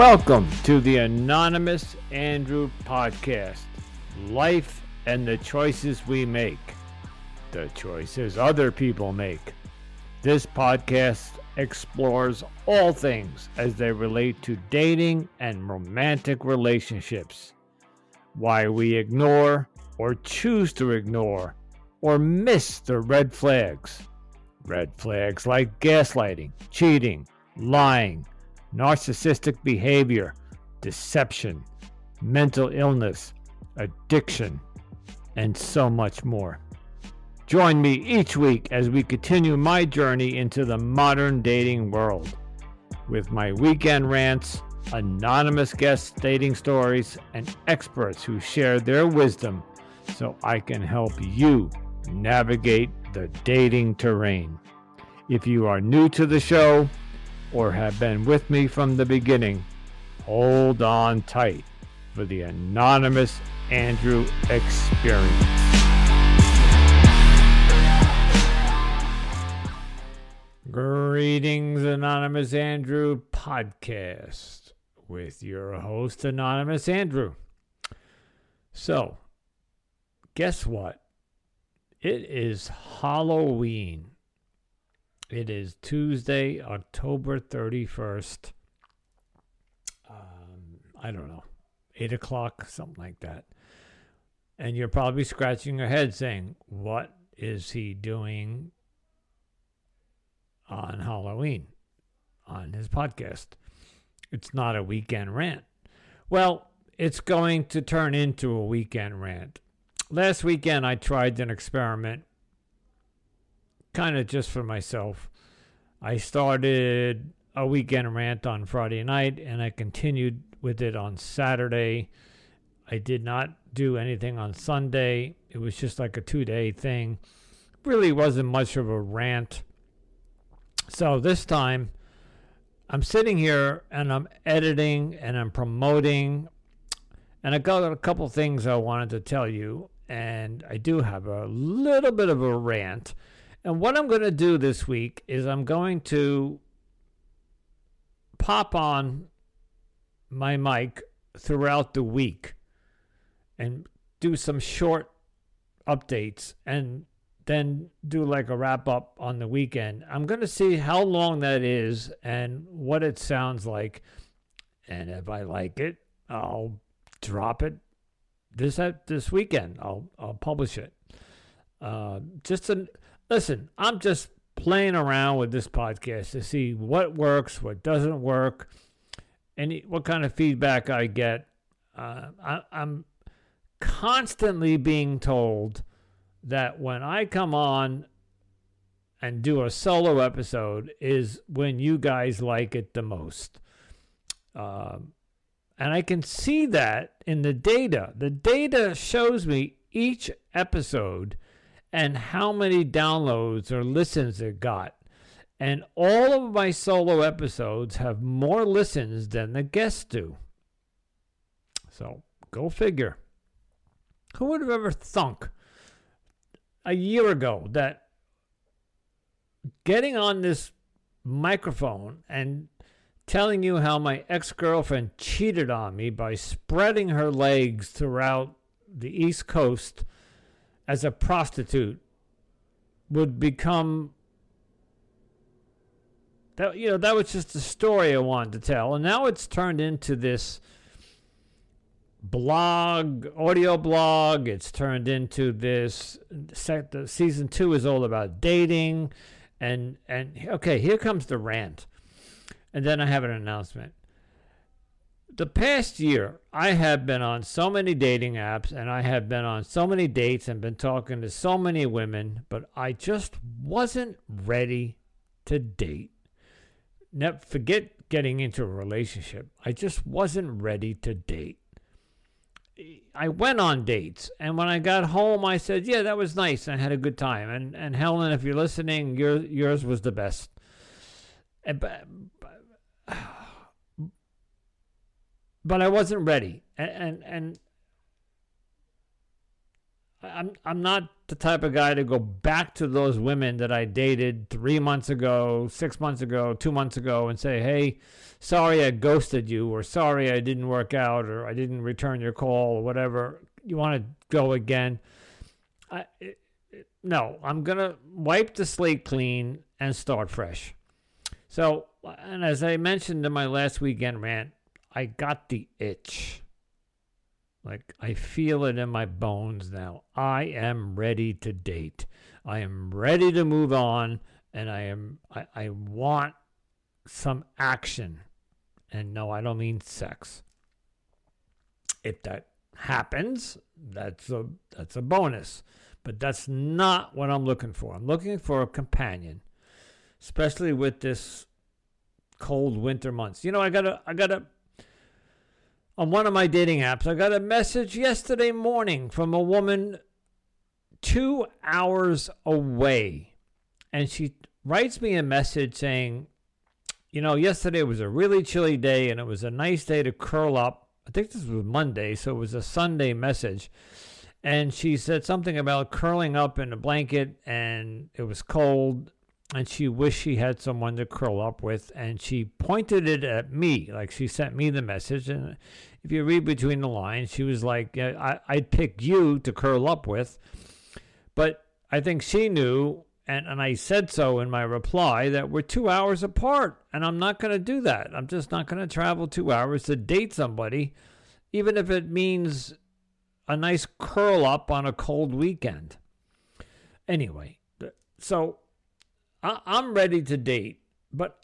Welcome to the Anonymous Andrew podcast Life and the Choices We Make, the choices other people make. This podcast explores all things as they relate to dating and romantic relationships. Why we ignore or choose to ignore or miss the red flags. Red flags like gaslighting, cheating, lying, narcissistic behavior, deception, mental illness, addiction, and so much more. Join me each week as we continue my journey into the modern dating world with my weekend rants, anonymous guest dating stories, and experts who share their wisdom so I can help you navigate the dating terrain. If you are new to the show or have been with me from the beginning, hold on tight for the Anonymous Andrew experience. Greetings, Anonymous Andrew podcast with your host, Anonymous Andrew. So, guess what? It is Halloween. It is Tuesday, October 31st. Um, I don't know, 8 o'clock, something like that. And you're probably scratching your head saying, What is he doing on Halloween on his podcast? It's not a weekend rant. Well, it's going to turn into a weekend rant. Last weekend, I tried an experiment, kind of just for myself. I started a weekend rant on Friday night and I continued with it on Saturday. I did not do anything on Sunday. It was just like a two day thing. Really wasn't much of a rant. So this time, I'm sitting here and I'm editing and I'm promoting. And I got a couple things I wanted to tell you. And I do have a little bit of a rant. And what I'm going to do this week is I'm going to pop on my mic throughout the week and do some short updates and then do like a wrap up on the weekend. I'm going to see how long that is and what it sounds like. And if I like it, I'll drop it this this weekend. I'll I'll publish it. Uh, just a listen. I'm just playing around with this podcast to see what works, what doesn't work, any what kind of feedback I get. Uh, I, I'm constantly being told that when I come on and do a solo episode is when you guys like it the most. Um, and I can see that in the data. The data shows me each episode and how many downloads or listens it got. And all of my solo episodes have more listens than the guests do. So go figure. Who would have ever thunk a year ago that getting on this microphone and telling you how my ex girlfriend cheated on me by spreading her legs throughout the East Coast as a prostitute would become that you know that was just a story I wanted to tell and now it's turned into this blog, audio blog. It's turned into this. The season two is all about dating, and and okay, here comes the rant, and then I have an announcement. The past year, I have been on so many dating apps, and I have been on so many dates, and been talking to so many women, but I just wasn't ready to date. Now, forget getting into a relationship. I just wasn't ready to date. I went on dates, and when I got home, I said, "Yeah, that was nice. I had a good time." And and Helen, if you're listening, your yours was the best. And, but, but I wasn't ready, and and, and I'm I'm not the type of guy to go back to those women that I dated three months ago, six months ago, two months ago, and say, "Hey, sorry I ghosted you," or "Sorry I didn't work out," or "I didn't return your call," or whatever. You want to go again? I, it, it, no, I'm gonna wipe the slate clean and start fresh. So, and as I mentioned in my last weekend rant, I got the itch. Like I feel it in my bones now. I am ready to date. I am ready to move on and I am I, I want some action. And no, I don't mean sex. If that happens, that's a that's a bonus. But that's not what I'm looking for. I'm looking for a companion, especially with this cold winter months. You know, I gotta I gotta on one of my dating apps, I got a message yesterday morning from a woman two hours away. And she writes me a message saying, You know, yesterday was a really chilly day and it was a nice day to curl up. I think this was Monday, so it was a Sunday message. And she said something about curling up in a blanket and it was cold and she wished she had someone to curl up with and she pointed it at me like she sent me the message and if you read between the lines, she was like, I, I'd pick you to curl up with. But I think she knew, and, and I said so in my reply, that we're two hours apart. And I'm not going to do that. I'm just not going to travel two hours to date somebody, even if it means a nice curl up on a cold weekend. Anyway, so I, I'm ready to date, but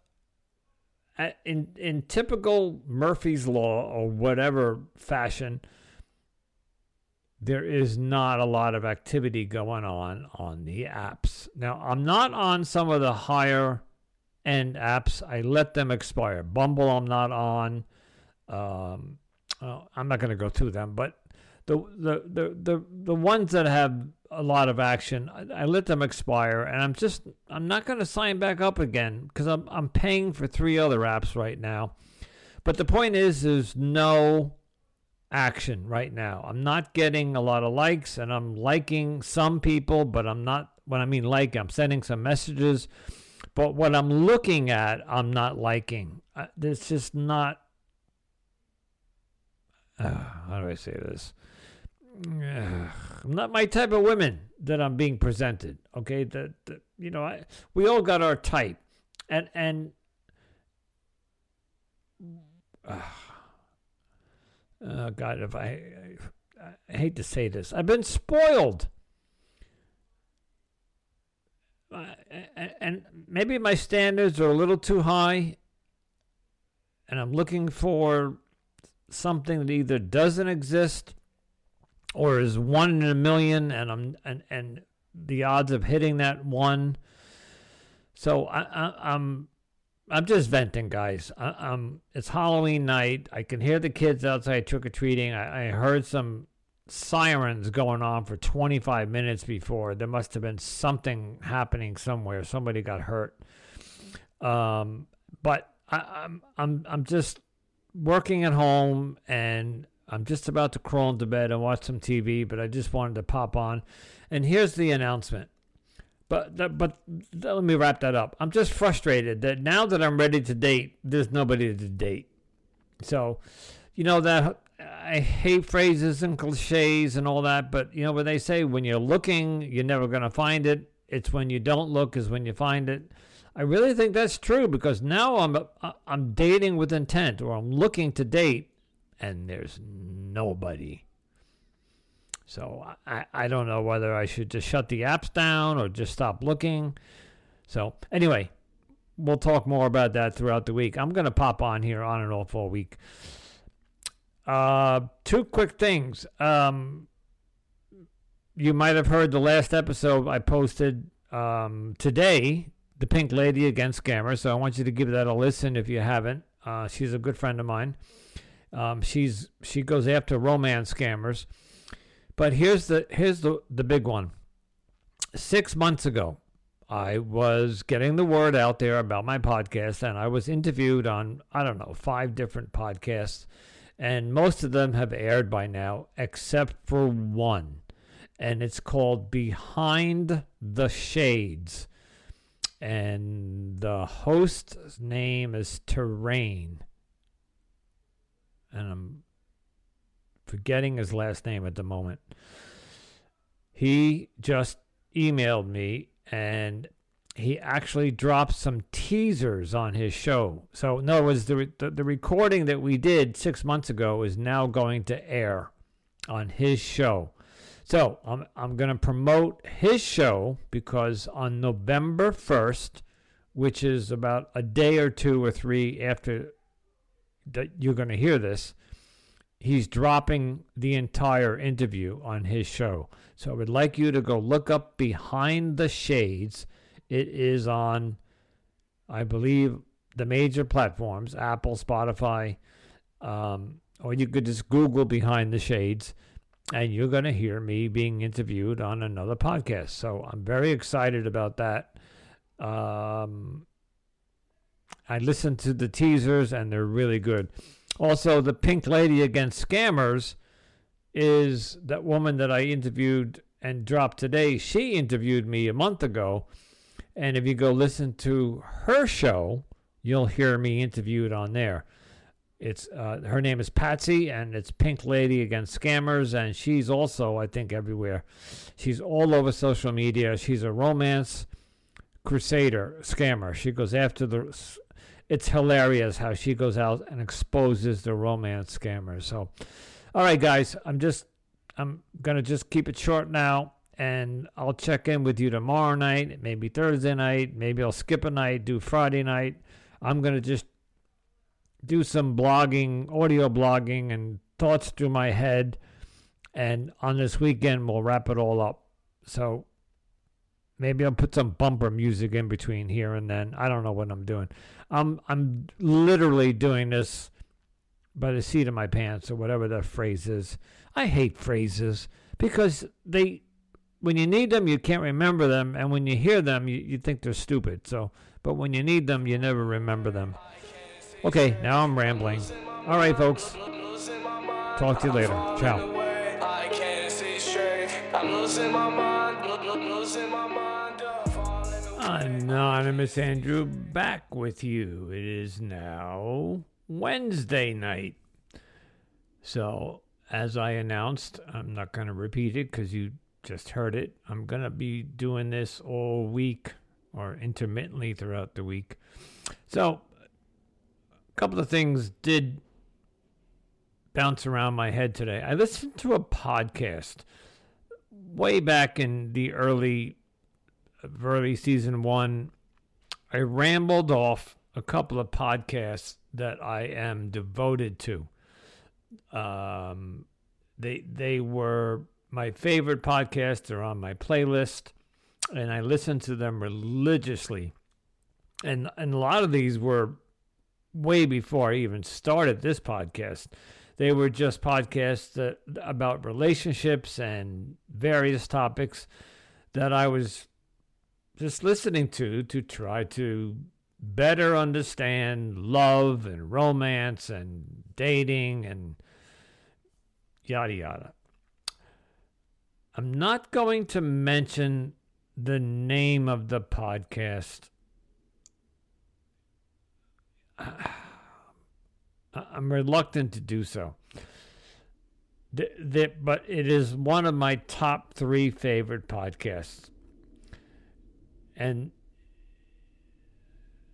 in in typical Murphy's law or whatever fashion, there is not a lot of activity going on on the apps. Now, I'm not on some of the higher end apps. I let them expire. Bumble, I'm not on. Um, oh, I'm not going to go through them, but the, the the the the ones that have a lot of action. I, I let them expire, and I'm just I'm not going to sign back up again because I'm I'm paying for three other apps right now. But the point is, there's no action right now. I'm not getting a lot of likes, and I'm liking some people, but I'm not. When I mean like, I'm sending some messages, but what I'm looking at, I'm not liking. It's just not. Uh, how do I say this? I'm not my type of women that I'm being presented. Okay, that, you know, I, we all got our type, and and oh God, if I, I, I hate to say this, I've been spoiled. Uh, and maybe my standards are a little too high, and I'm looking for something that either doesn't exist or is one in a million, and I'm and and the odds of hitting that one. So I, I, I'm I'm just venting, guys. I, um, it's Halloween night. I can hear the kids outside trick or treating. I, I heard some sirens going on for 25 minutes before. There must have been something happening somewhere. Somebody got hurt. Um, but I, I'm I'm I'm just working at home and I'm just about to crawl into bed and watch some TV, but I just wanted to pop on. And here's the announcement. But but let me wrap that up. I'm just frustrated that now that I'm ready to date, there's nobody to date. So, you know that I hate phrases and cliches and all that, but you know what they say when you're looking, you're never going to find it. It's when you don't look is when you find it. I really think that's true because now I'm uh, I'm dating with intent or I'm looking to date and there's nobody. So I, I don't know whether I should just shut the apps down or just stop looking. So anyway, we'll talk more about that throughout the week. I'm to pop on here on and off all week. Uh, two quick things. Um, you might have heard the last episode I posted um, today, The Pink Lady Against Scammers. So I want you to give that a listen if you haven't. Uh, she's a good friend of mine. Um, she's she goes after romance scammers. But here's the here's the, the big one. Six months ago, I was getting the word out there about my podcast, and I was interviewed on I don't know five different podcasts, and most of them have aired by now, except for one. and it's called Behind the Shades. And the host's name is Terrain. And I'm forgetting his last name at the moment. He just emailed me and he actually dropped some teasers on his show. So, in other words, the, the, the recording that we did six months ago is now going to air on his show. So, I'm, I'm going to promote his show because on November 1st, which is about a day or two or three after that you're going to hear this, he's dropping the entire interview on his show. So I would like you to go look up Behind the Shades. It is on, I believe, the major platforms Apple, Spotify, um, or you could just Google Behind the Shades, and you're going to hear me being interviewed on another podcast. So I'm very excited about that. Um, I listened to the teasers, and they're really good. Also, the Pink Lady Against Scammers is that woman that I interviewed and dropped today. She interviewed me a month ago. And if you go listen to her show, you'll hear me interviewed on there. It's uh, her name is Patsy, and it's Pink Lady Against Scammers, and she's also, I think, everywhere. She's all over social media. She's a romance crusader scammer. She goes after the it's hilarious how she goes out and exposes the romance scammers. So, all right, guys, I'm just I'm gonna just keep it short now, and I'll check in with you tomorrow night, maybe Thursday night, maybe I'll skip a night, do Friday night. I'm gonna just do some blogging, audio blogging, and thoughts through my head, and on this weekend we'll wrap it all up. So maybe I'll put some bumper music in between here and then. I don't know what I'm doing. I'm I'm literally doing this by the seat of my pants or whatever that phrase is. I hate phrases because they when you need them you can't remember them and when you hear them you, you think they're stupid. So but when you need them you never remember them. Okay, now I'm rambling. All right folks. Talk to you later. Ciao. Anonymous Andrew back with you. It is now Wednesday night. So, as I announced, I'm not going to repeat it because you just heard it. I'm going to be doing this all week or intermittently throughout the week. So, a couple of things did bounce around my head today. I listened to a podcast way back in the early early season one, I rambled off a couple of podcasts that I am devoted to. Um, they they were my favorite podcasts. They're on my playlist, and I listen to them religiously. And and a lot of these were way before I even started this podcast. They were just podcasts that, about relationships and various topics that I was just listening to to try to better understand love and romance and dating and yada yada. I'm not going to mention the name of the podcast. I'm reluctant to do so. The, the, but it is one of my top three favorite podcasts and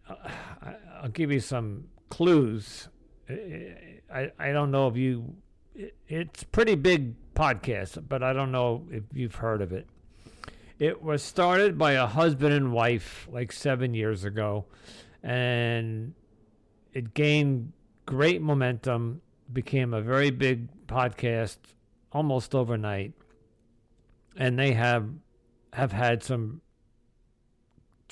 uh, I'll give you some clues. I, I don't know if you, it's pretty big podcast, but I don't know if you've heard of it. It was started by a husband and wife like seven years ago, and it gained great momentum, became a very big podcast almost overnight, and they have have had some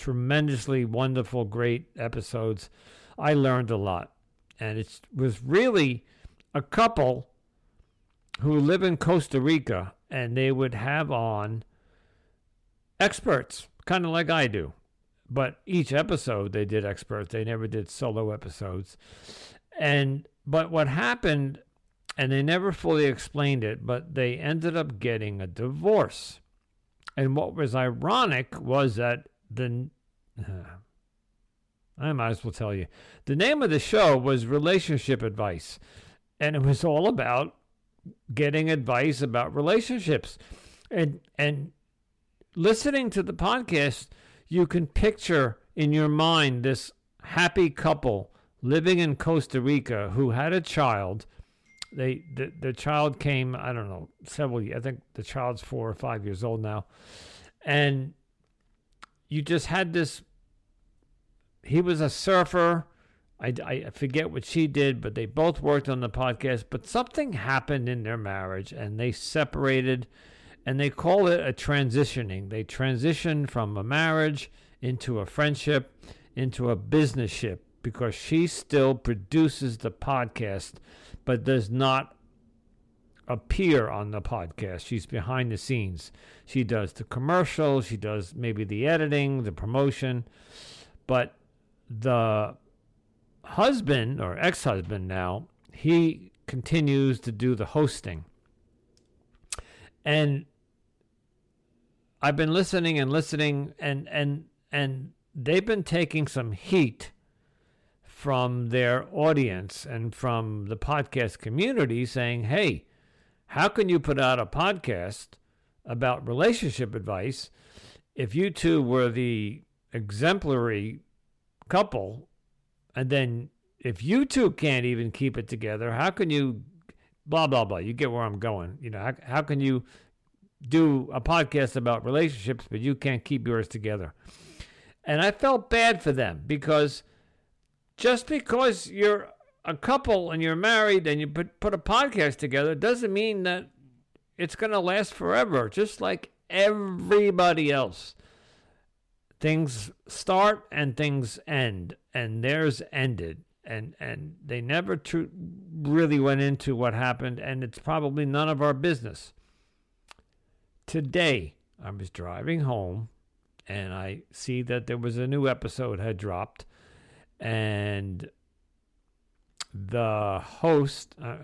tremendously wonderful, great episodes. I learned a lot. And it was really a couple who live in Costa Rica and they would have on experts, kind of like I do. But each episode they did experts. They never did solo episodes. And but what happened and they never fully explained it, but they ended up getting a divorce. And what was ironic was that the uh, I might as well tell you the name of the show was Relationship Advice, and it was all about getting advice about relationships, and and listening to the podcast, you can picture in your mind this happy couple living in Costa Rica who had a child. They the, the child came, I don't know, several. I think the child's four or five years old now. And you just had this he was a surfer. I, I forget what she did, but they both worked on the podcast. But something happened in their marriage and they separated and they call it a transitioning. They transition from a marriage into a friendship, into a business ship, because she still produces the podcast, but does not appear on the podcast. She's behind the scenes. She does the commercials, she does maybe the editing, the promotion, but the husband or ex husband now, he continues to do the hosting. And I've been listening and listening and and and they've been taking some heat from their audience and from the podcast community saying, "Hey, how can you put out a podcast about relationship advice if you two were the exemplary couple and then if you two can't even keep it together, how can you blah blah blah. You get where I'm going. You know, how, how can you do a podcast about relationships, but you can't keep yours together. And I felt bad for them because just because you're a couple and you're married and you put, put a podcast together doesn't mean that it's going to last forever, just like everybody else. Things start and things end, and theirs ended. And, and they never tr- really went into what happened, and it's probably none of our business. Today, I was driving home and I see that there was a new episode had dropped, and the host, uh,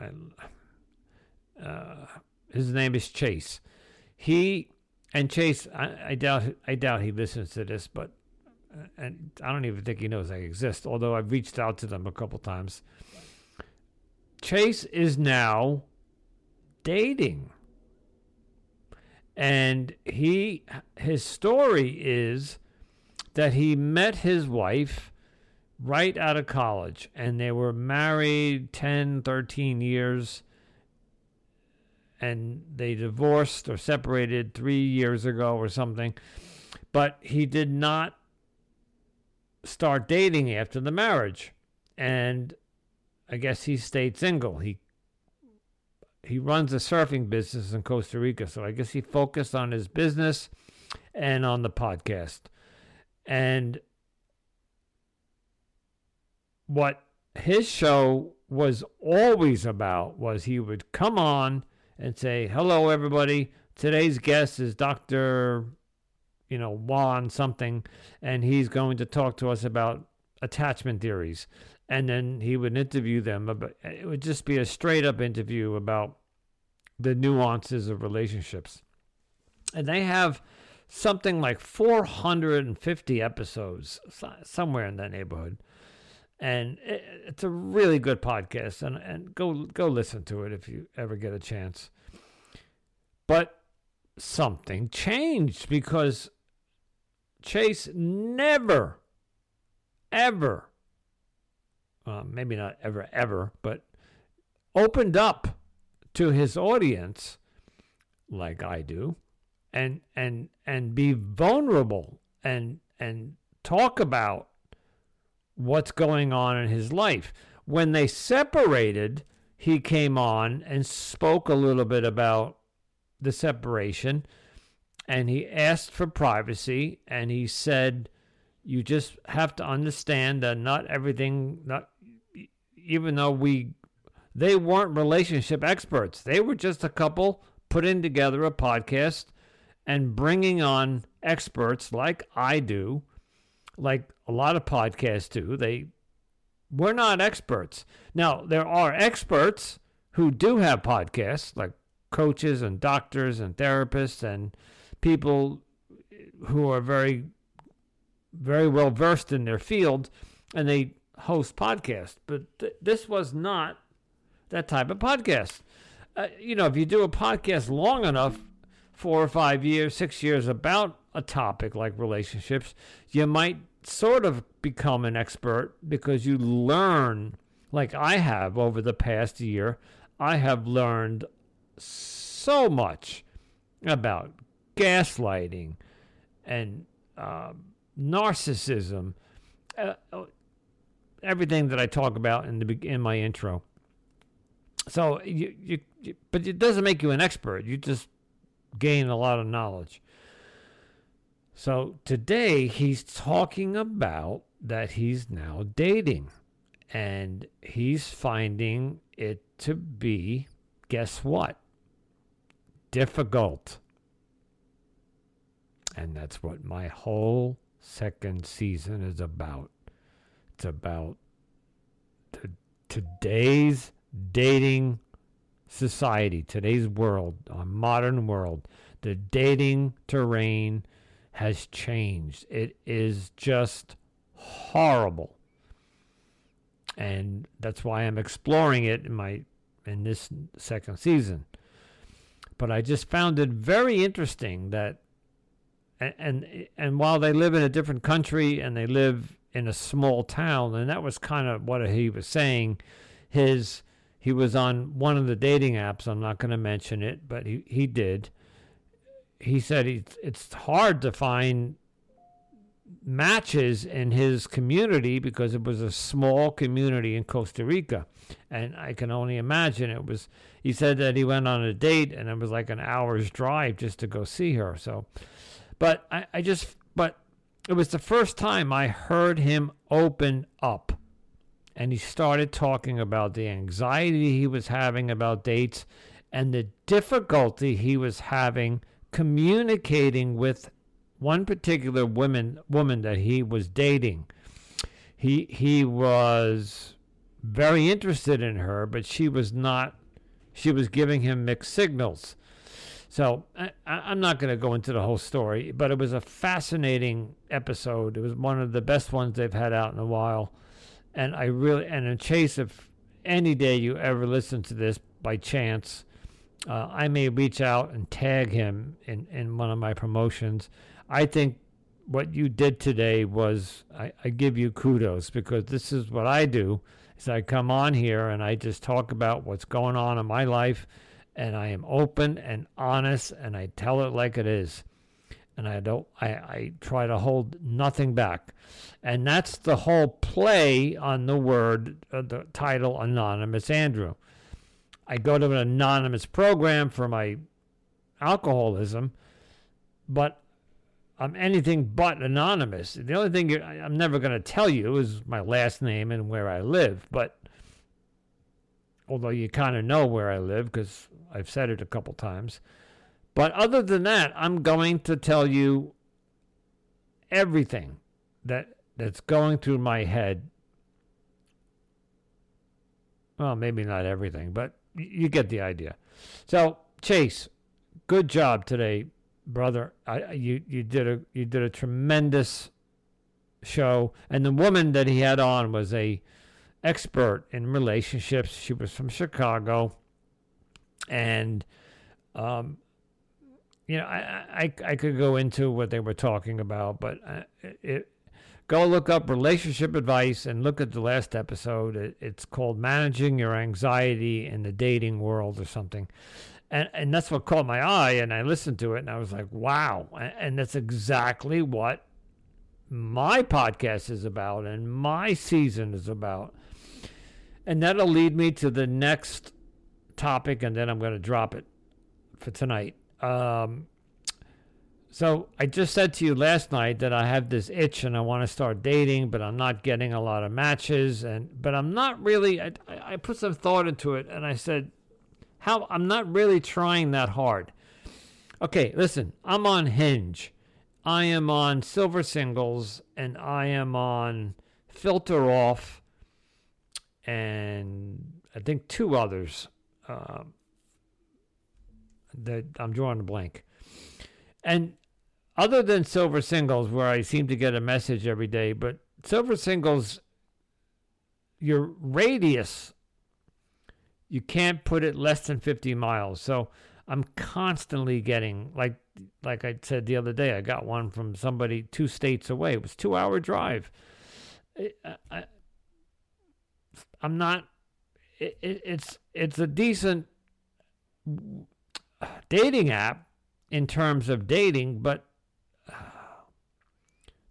uh, his name is Chase. He and Chase, I, I, doubt, I doubt he listens to this, but uh, and I don't even think he knows I exist. Although I've reached out to them a couple times. Chase is now dating and he his story is that he met his wife right out of college and they were married 10 13 years and they divorced or separated 3 years ago or something but he did not start dating after the marriage and i guess he stayed single he he runs a surfing business in Costa Rica. So I guess he focused on his business and on the podcast. And what his show was always about was he would come on and say, "Hello, everybody. Today's guest is Doctor, you know, Juan something, and he's going to talk to us about attachment theories." and then he would interview them. But it would just be a straight up interview about the nuances of relationships. And they have something like 450 episodes, somewhere in that neighborhood. And it's a really good podcast, and, and go go listen to it if you ever get a chance. But something changed because Chase never, ever uh, maybe not ever, ever, but opened up to his audience like I do and and and be vulnerable and and talk about what's going on in his life. When they separated, he came on and spoke a little bit about the separation and he asked for privacy and he said you just have to understand that not everything not even though we they weren't relationship experts. They were just a couple putting together a podcast and bringing on experts like I do, like a lot of podcasts do. They we're not experts. Now, there are experts who do have podcasts, like coaches and doctors and therapists and people who are very, very well versed in their field, and they host podcasts. But th- this was not that type of podcast. Uh, you know, if you do a podcast long enough, four or five years, six years about a topic like relationships, you might sort of become an expert because you learn, like I have over the past year, I have learned so much about gaslighting and uh, narcissism, uh, everything that I talk about in the in my intro. So you, you, you, but it doesn't make you an expert. You just gain a lot of knowledge. So today he's talking about that he's now dating and he's finding it to be, guess what? Difficult. And that's what my whole second season is about. It's about the, today's dating society, today's world, our modern world. The dating terrain has changed. It is just horrible. And that's why I'm exploring it in my in this second season. But I just found it very interesting that and, and and while they live in a different country and they live in a small town, and that was kind of what he was saying. His he was on one of the dating apps. I'm not going to mention it, but he he did. He said it's it's hard to find matches in his community because it was a small community in Costa Rica. And I can only imagine it was, he said that he went on a date and it was like an hour's drive just to go see her. So but I, I just, but it was the first time I heard him open up. And he started talking about the anxiety he was having about dates and the difficulty he was having communicating with one particular woman woman that he was dating. He he was very interested in her, but she was not she was giving him mixed signals. So I, am not going to go into the whole story, but it was a fascinating episode. It was one of the best ones they've had out in a while. And I really, and in case if any day you ever listen to this by chance, uh, I may reach out and tag him in, in one of my promotions. I think what you did today was I, I give you kudos because this is what I do is I come on here and I just talk about what's going on in my life and I am open and honest and I tell it like it is. And I don't I, I try to hold nothing back. And that's the whole play on the word uh, the title Anonymous Andrew. I go to an anonymous program for my alcoholism, but I'm anything but anonymous. The only thing I'm never going to tell you is my last name and where I live, but although you kind of know where I live because I've said it a couple times. But other than that, I'm going to tell you everything that that's going through my head. Well, maybe not everything, but you get the idea. So, Chase, good job today, brother. I, you you did a you did a tremendous show, and the woman that he had on was a expert in relationships. She was from Chicago and um, you know, I, I I could go into what they were talking about, but uh, it, go look up relationship advice and look at the last episode. It's called "Managing Your Anxiety in the Dating World" or something, and and that's what caught my eye. And I listened to it, and I was like, "Wow!" And that's exactly what my podcast is about, and my season is about. And that'll lead me to the next topic, and then I'm going to drop it for tonight. Um, so I just said to you last night that I have this itch and I want to start dating, but I'm not getting a lot of matches, and but I'm not really. I, I put some thought into it, and I said, "How? I'm not really trying that hard." Okay, listen. I'm on Hinge. I am on Silver Singles, and I am on Filteroff, and I think two others. uh, that I'm drawing a blank. And other than Silver Singles, where I seem to get a message every day, but Silver Singles, your radius, you can't put it less than 50 miles. So I'm constantly getting like like I said the other day, I got one from somebody two states away. It was two hour drive. I, am not. It, it, it's it's a decent uh, dating app in terms of dating, but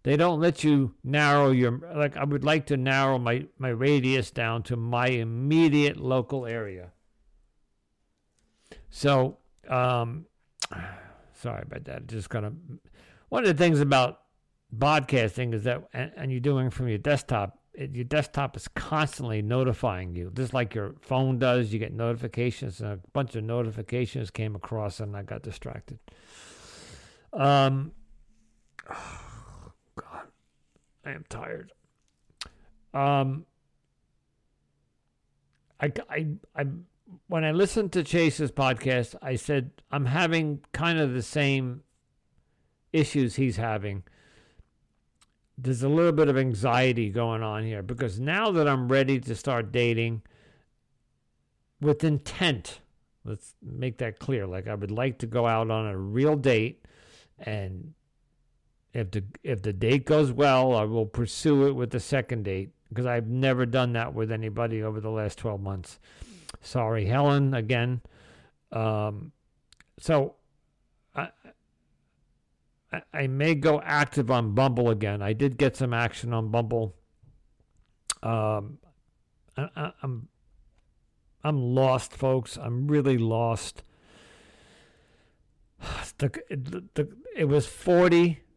they don't let you narrow your like I would like to narrow my my radius down to my immediate local area. So, um sorry about that. Just kind of one of the things about broadcasting is that and, and you're doing from your desktop it, your desktop is constantly notifying you just like your phone does you get notifications and a bunch of notifications came across and i got distracted um i am tired um i i i when i listened to chase's podcast i said i'm having kind of the same issues he's having there's a little bit of anxiety going on here because now that I'm ready to start dating with intent, let's make that clear. Like I would like to go out on a real date and if the if the date goes well, I will pursue it with the second date because I've never done that with anybody over the last 12 months. Sorry, Helen, again. Um, so I, I may go active on Bumble again. I did get some action on Bumble. Um, I, I, I'm I'm lost, folks. I'm really lost. The, the, the, it was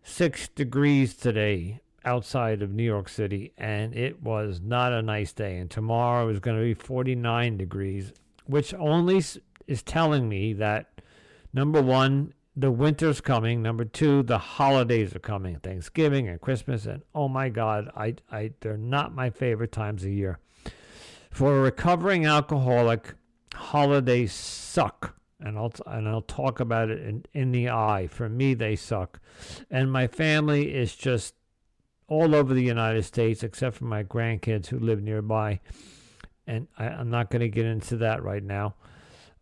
46 degrees today outside of New York City, and it was not a nice day. And tomorrow is going to be 49 degrees, which only is telling me that number one, the winter's coming. Number two, the holidays are coming, Thanksgiving and Christmas, and oh my God, I, I, they're not my favorite times of year. For a recovering alcoholic, holidays suck, and I'll and I'll talk about it in, in the eye. For me, they suck, and my family is just all over the United States, except for my grandkids who live nearby, and I, I'm not going to get into that right now,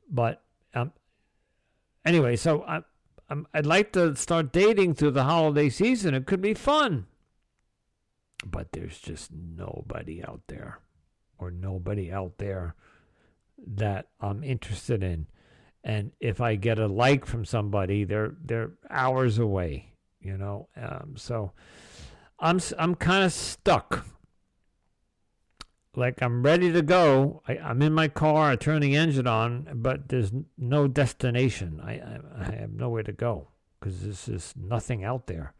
but um, anyway, so I'm. i would like to start dating through the holiday season. It could be fun. But there's just nobody out there, or nobody out there that I'm interested in. And if I get a like from somebody, they're they're hours away, you know. Um, so I'm I'm kind of stuck like I'm ready to go. I, am in my car. I turn the engine on, but there's no destination. I I, I have nowhere to go because there's just nothing out there.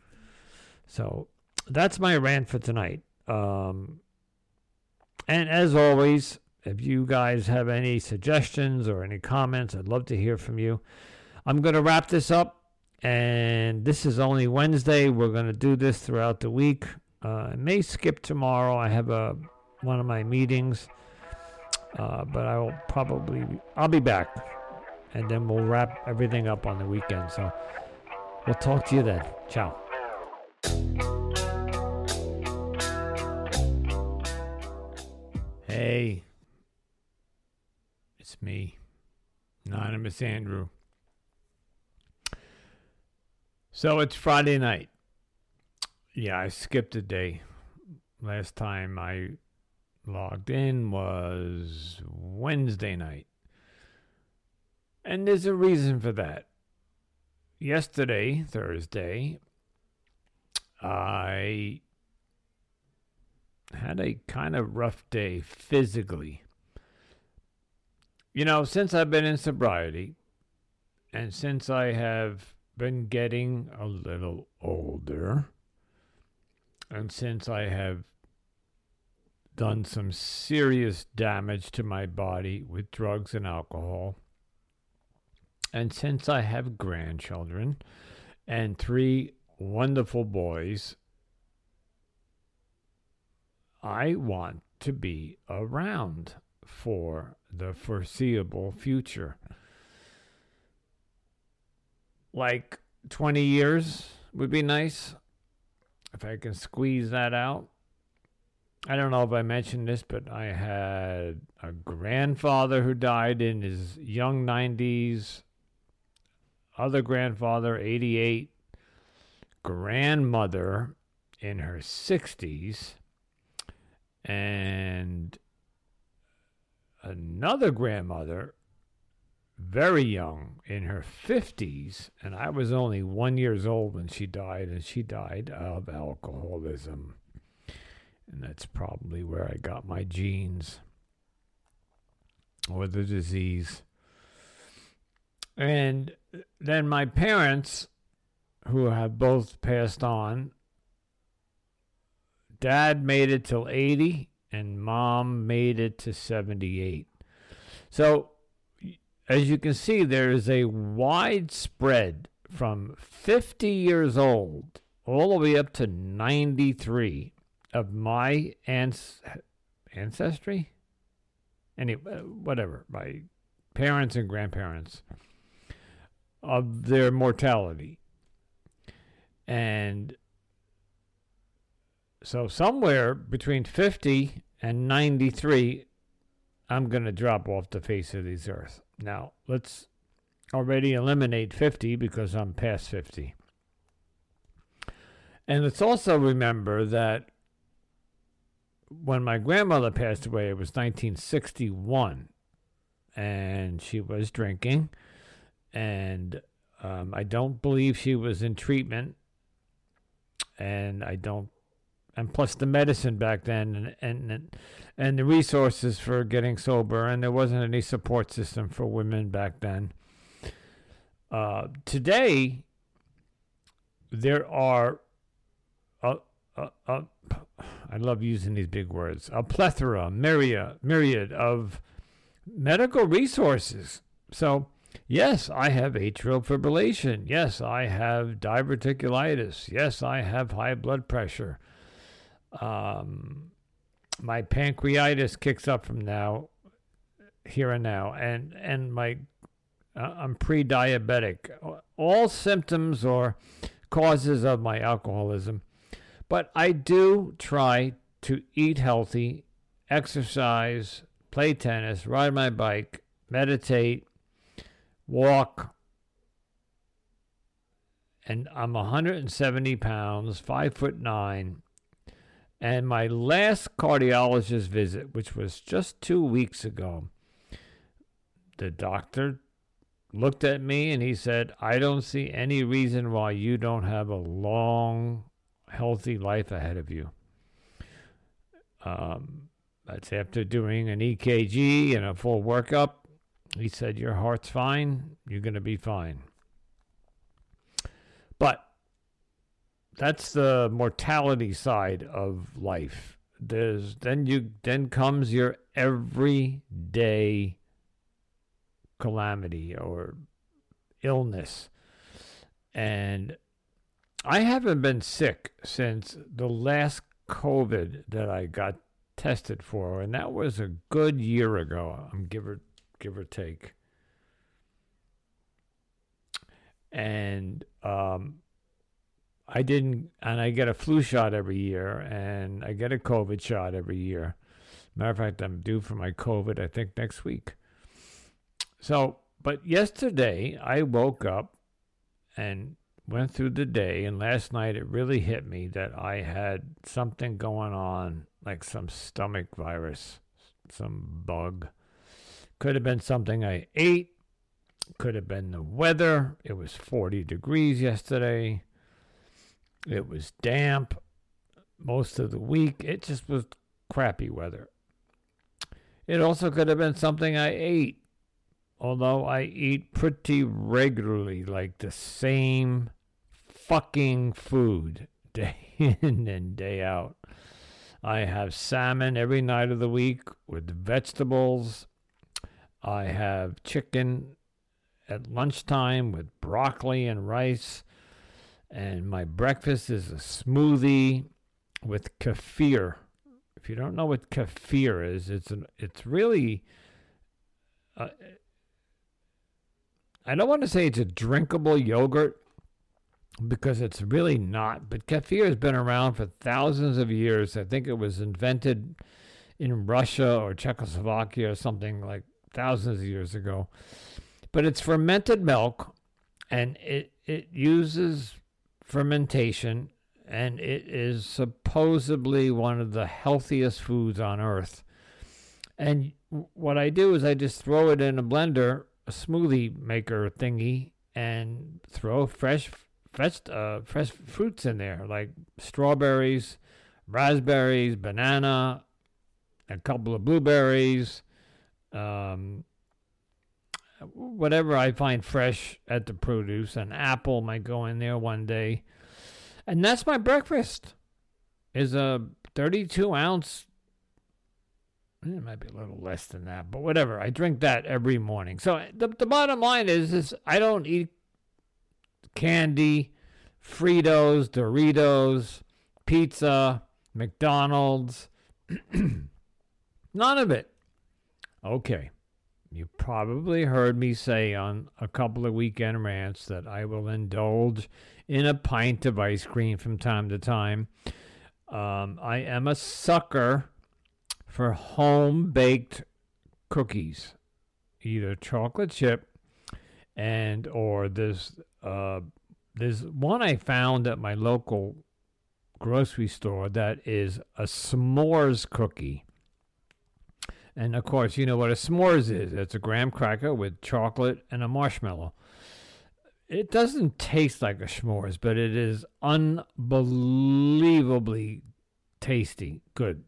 So that's my rant for tonight. Um, and as always, if you guys have any suggestions or any comments, I'd love to hear from you. I'm going to wrap this up, and this is only Wednesday. We're going to do this throughout the week. Uh, I may skip tomorrow. I have a one of my meetings. Uh, but I will probably I'll be back, and then we'll wrap everything up on the weekend. So we'll talk to you then. Ciao. Hey, me, Anonymous Andrew. So it's Friday night. Yeah, I skipped a day. Last time I logged in was Wednesday night. And there's a reason for that. Yesterday, Thursday, I had a kind of rough day physically. You know, since I've been in sobriety, and since I have been getting a little older, and since I have done some serious damage to my body with drugs and alcohol. And since I have grandchildren and three wonderful boys, I want to be around for the foreseeable future. Like 20 years would be nice if I can squeeze that out. I don't know if I mentioned this, but I had a grandfather who died in his young 90s, other grandfather, 88, grandmother in her 60s, and another grandmother, very young, in her 50s, and I was only one years old when she died, and she died of alcoholism. And that's probably where I got my genes or the disease. And then my parents, who have both passed on, dad made it till 80 and mom made it to 78. So, as you can see, there is a wide spread from 50 years old all the way up to 93 of my ans- ancestry. Anyway, uh, whatever, my parents and grandparents of their mortality. And so somewhere between 50 and 93, I'm going to drop off the face of this earth. Now, let's already eliminate 50 because I'm past 50. And let's also remember that when my grandmother passed away, it was 1961, and she was drinking, and um, I don't believe she was in treatment, and I don't, and plus the medicine back then, and and and the resources for getting sober, and there wasn't any support system for women back then. Uh, today, there are a, a, a I love using these big words, a plethora, myriad, myriad of medical resources. So, yes, I have atrial fibrillation. Yes, I have diverticulitis. Yes, I have high blood pressure. Um, my pancreatitis kicks up from now, here and now, and and my uh, I'm pre-diabetic. All symptoms or causes of my alcoholism but I do try to eat healthy, exercise, play tennis, ride my bike, meditate, walk. And I'm 170 pounds, five foot nine. And my last cardiologist visit, which was just two weeks ago, the doctor looked at me and he said, I don't see any reason why you don't have a long healthy life ahead of you. Um, that's after doing an EKG and a full workup. He said, Your heart's fine. You're going to be fine. But that's the mortality side of life. There's then you then comes your everyday calamity or illness. And I haven't been sick since the last COVID that I got tested for, and that was a good year ago. I'm give or give or take. And um, I didn't, and I get a flu shot every year, and I get a COVID shot every year. Matter of fact, I'm due for my COVID, I think, next week. So, but yesterday I woke up and went through the day, and last night it really hit me that I had something going on, like some stomach virus, some bug. Could have been something I ate, could have been the weather. It was 40 degrees yesterday, it was damp most of the week. It just was crappy weather. It also could have been something I ate although I eat pretty regularly, like the same fucking food day in and day out. I have salmon every night of the week with vegetables. I have chicken at lunchtime with broccoli and rice. And my breakfast is a smoothie with kefir. If you don't know what kefir is, it's an, it's really uh, I don't want to say it's a drinkable yogurt because it's really not. But kefir has been around for thousands of years. I think it was invented in Russia or Czechoslovakia or something like thousands of years ago. But it's fermented milk and it, it uses fermentation and it is supposedly one of the healthiest foods on earth. And what I do is I just throw it in a blender, a smoothie maker thingy, and throw fresh, fresh, uh, fresh fruits in there like strawberries, raspberries, banana, a couple of blueberries, um, whatever I find fresh at the produce. An apple might go in there one day, and that's my breakfast. Is a 32 ounce. Eh, it might be a little less than that, but whatever. I drink that every morning. So the the bottom line is, is I don't eat candy, Fritos, Doritos, pizza, McDonald's. None of it. Okay. You probably heard me say on a couple of weekend rants that I will indulge in a pint of ice cream from time to time. Um, I am a sucker for home baked cookies, either chocolate chip and or this uh, one I found at my local grocery store that is a s'mores cookie. And of course, you know what a s'mores is. It's a graham cracker with chocolate and a marshmallow. It doesn't taste like a s'mores, but it is unbelievably tasty. Good.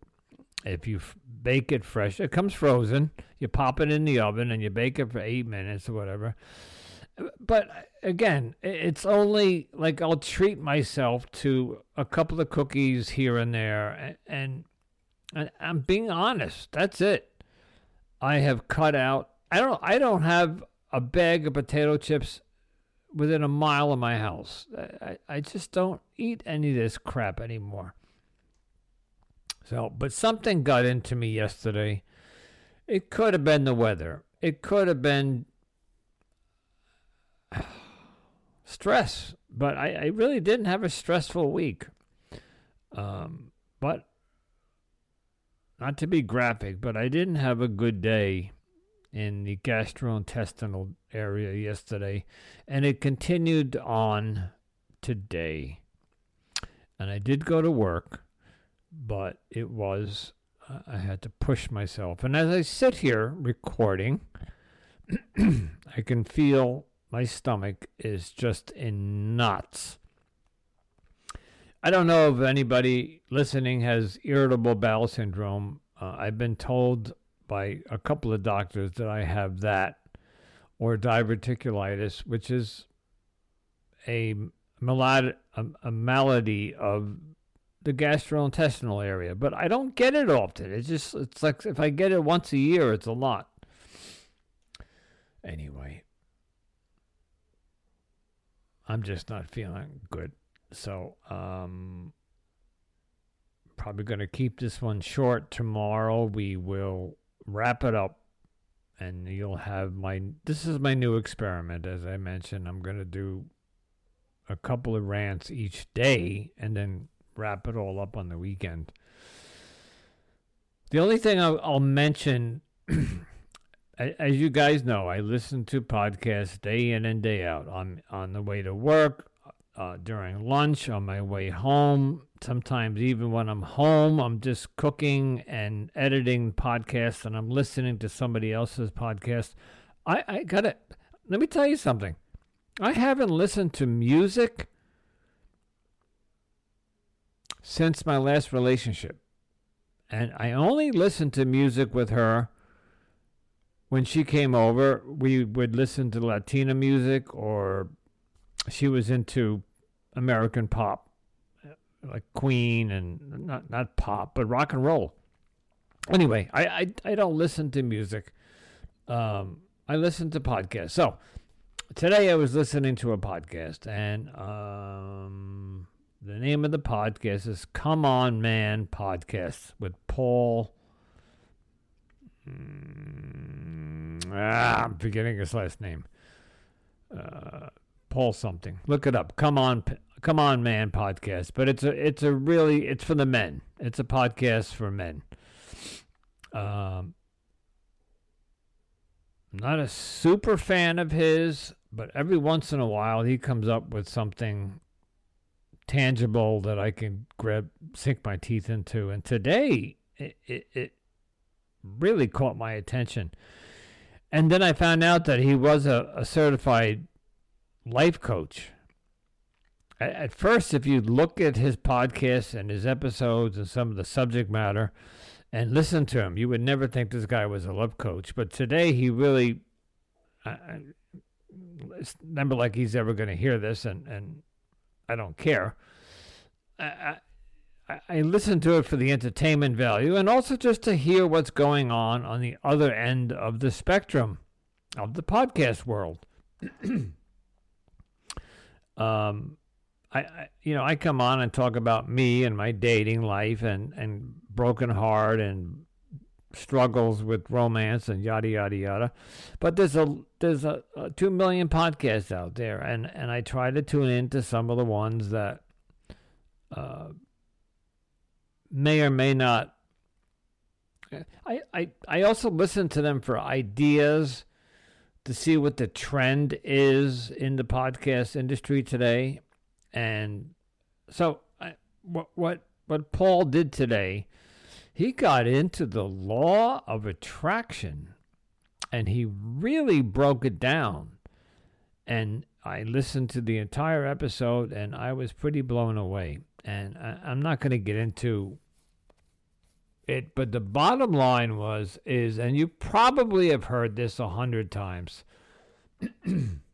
If you f- bake it fresh, it comes frozen. You pop it in the oven and you bake it for eight minutes or whatever. But again, it's only like I'll treat myself to a couple of cookies here and there, and, and I'm being honest. That's it. I have cut out. I don't. I don't have a bag of potato chips within a mile of my house. I, I just don't eat any of this crap anymore. So, but something got into me yesterday. It could have been the weather. It could have been stress, but I, I really didn't have a stressful week. Um, but not to be graphic, but I didn't have a good day in the gastrointestinal area yesterday, and it continued on today. And I did go to work, but it was, uh, I had to push myself. And as I sit here recording, I can feel my stomach is just in knots. I don't know if anybody listening has irritable bowel syndrome. Uh, I've been told by a couple of doctors that I have that or diverticulitis, which is a, malad- a, a malady of the gastrointestinal area. But I don't get it often. It's just, it's like if I get it once a year, it's a lot. Anyway, I'm just not feeling good. So, um, probably going to keep this one short tomorrow. We will wrap it up and you'll have my this is my new experiment as I mentioned. I'm going to do a couple of rants each day and then wrap it all up on the weekend. The only thing I'll, I'll mention as you guys know, I listen to podcasts day in and day out. I'm on the way to work, uh, during lunch, on my way home. Sometimes, even when I'm home, I'm just cooking and editing podcasts and I'm listening to somebody else's podcast. I, I got to, let me tell you something. I haven't listened to music since my last relationship. And I only listened to music with her when she came over. We would listen to Latina music or she was into American pop, like Queen and not not pop, but rock and roll. Anyway, I I, I don't listen to music. Um, I listen to podcasts. So today I was listening to a podcast, and um, the name of the podcast is "Come On Man" podcast with Paul. Mm, ah, I'm forgetting his last name. Uh, Paul something. Look it up. Come on, come on, man. Podcast, but it's a it's a really it's for the men. It's a podcast for men. Um, not a super fan of his, but every once in a while he comes up with something tangible that I can grab, sink my teeth into. And today, it, it, it really caught my attention. And then I found out that he was a, a certified life coach. At, first, if you look at his podcasts and his episodes and some of the subject matter and listen to him, you would never think this guy was a life coach. But today, he really. I, it's never like he's ever going to hear this, and, and I don't care. I, I, I listen to it for the entertainment value and also just to hear what's going on on the other end of the spectrum of the podcast world. um, I, I, you know, I come on and talk about me and my dating life and, and broken heart and struggles with romance and yada yada yada. But there's a there's a, a, two million podcasts out there, and and I try to tune into some of the ones that uh, may or may not. I, I I also listen to them for ideas to see what the trend is in the podcast industry today, and so I, what what what Paul did today he got into the law of attraction and he really broke it down. And I listened to the entire episode and I was pretty blown away. And I, am not going to get into it, but the bottom line was is, and you probably have heard this a hundred times.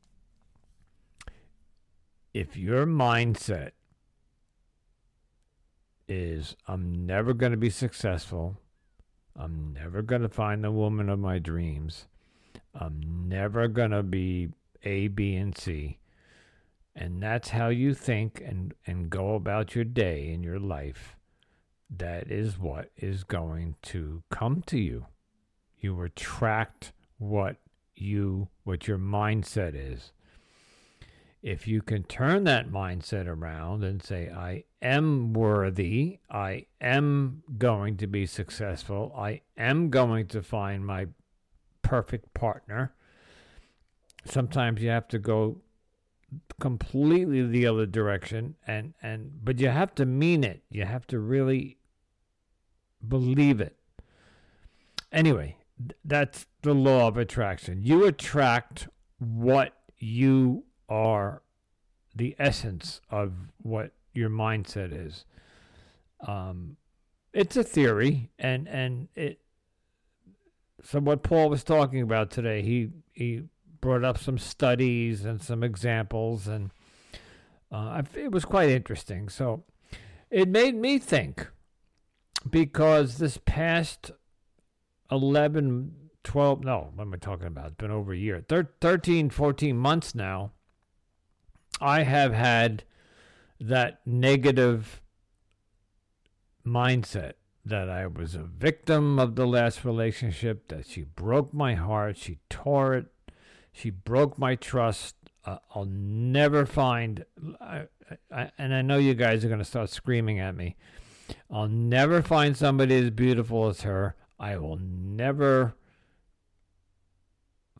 if your mindset is I'm never going to be successful. I'm never going to find the woman of my dreams. I'm never going to be A, B, and C. And that's how you think and, and go about your day and your life. That is what is going to come to you. You attract what you what your mindset is if you can turn that mindset around and say, I am worthy, I am going to be successful, I am going to find my perfect partner, sometimes you have to go completely the other direction and and but you have to mean it. You have to really believe it. Anyway that's the law of attraction. You attract what you are the essence of what your mindset is. Um, it's a theory, and and it. So what Paul was talking about today, he he brought up some studies and some examples, and uh, it was quite interesting. So it made me think because this past 11, 12, no, what am I talking about? It's been over a year, 13, 14 months now I have had that negative mindset that I was a victim of the last relationship, that she broke my heart, she tore it, she broke my trust. Uh, I'll never find, I, I, and I know you guys are going to start screaming at me. I'll never find somebody as beautiful as her. I will never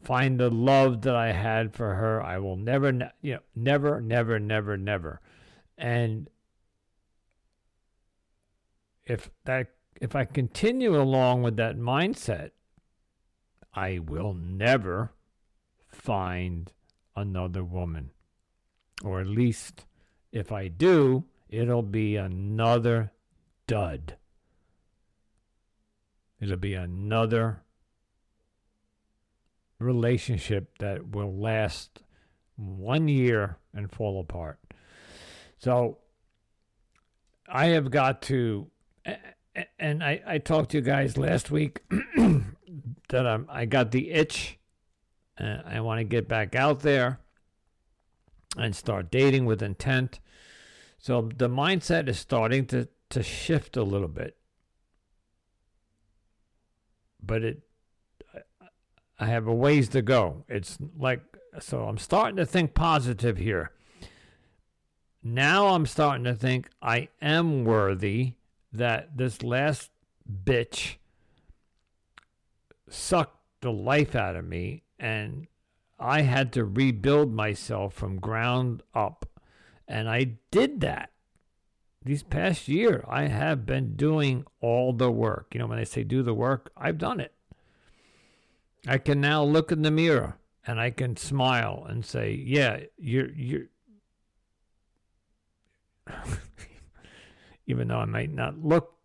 find the love that I had for her. I will never, you know, never, never, never, never. And if that, if I continue along with that mindset, I will never find another woman. Or at least if I do, it'll be another dud. It'll be another relationship that will last one year and fall apart. So I have got to, and I, I talked to you guys last week that I'm, I got the itch. and I want to get back out there and start dating with intent. So the mindset is starting to, to shift a little bit. But it I have a ways to go. It's like so I'm starting to think positive here. Now I'm starting to think I am worthy that this last bitch sucked the life out of me and I had to rebuild myself from ground up. And I did that. These past year, I have been doing all the work. You know, when they say do the work, I've done it. I can now look in the mirror and I can smile and say, "Yeah, you're you're." Even though I might not look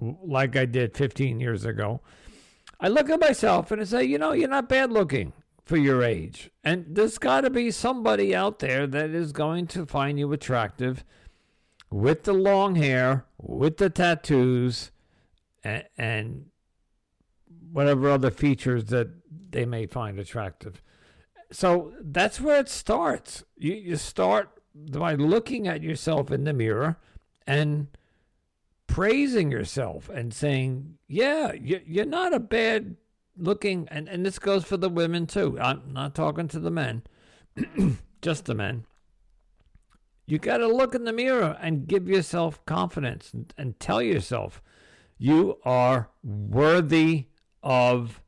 like I did 15 years ago, I look at myself and I say, you know, you're not bad looking for your age. And there's got to be somebody out there that is going to find you attractive with the long hair, with the tattoos, and, and whatever other features that they may find attractive. So that's where it starts. You, you start by looking at yourself in the mirror and praising yourself and saying, yeah, you're not a bad looking, and, and this goes for the women too. I'm not talking to the men, just the men. You got to look in the mirror and give yourself confidence and, and tell yourself you are worthy of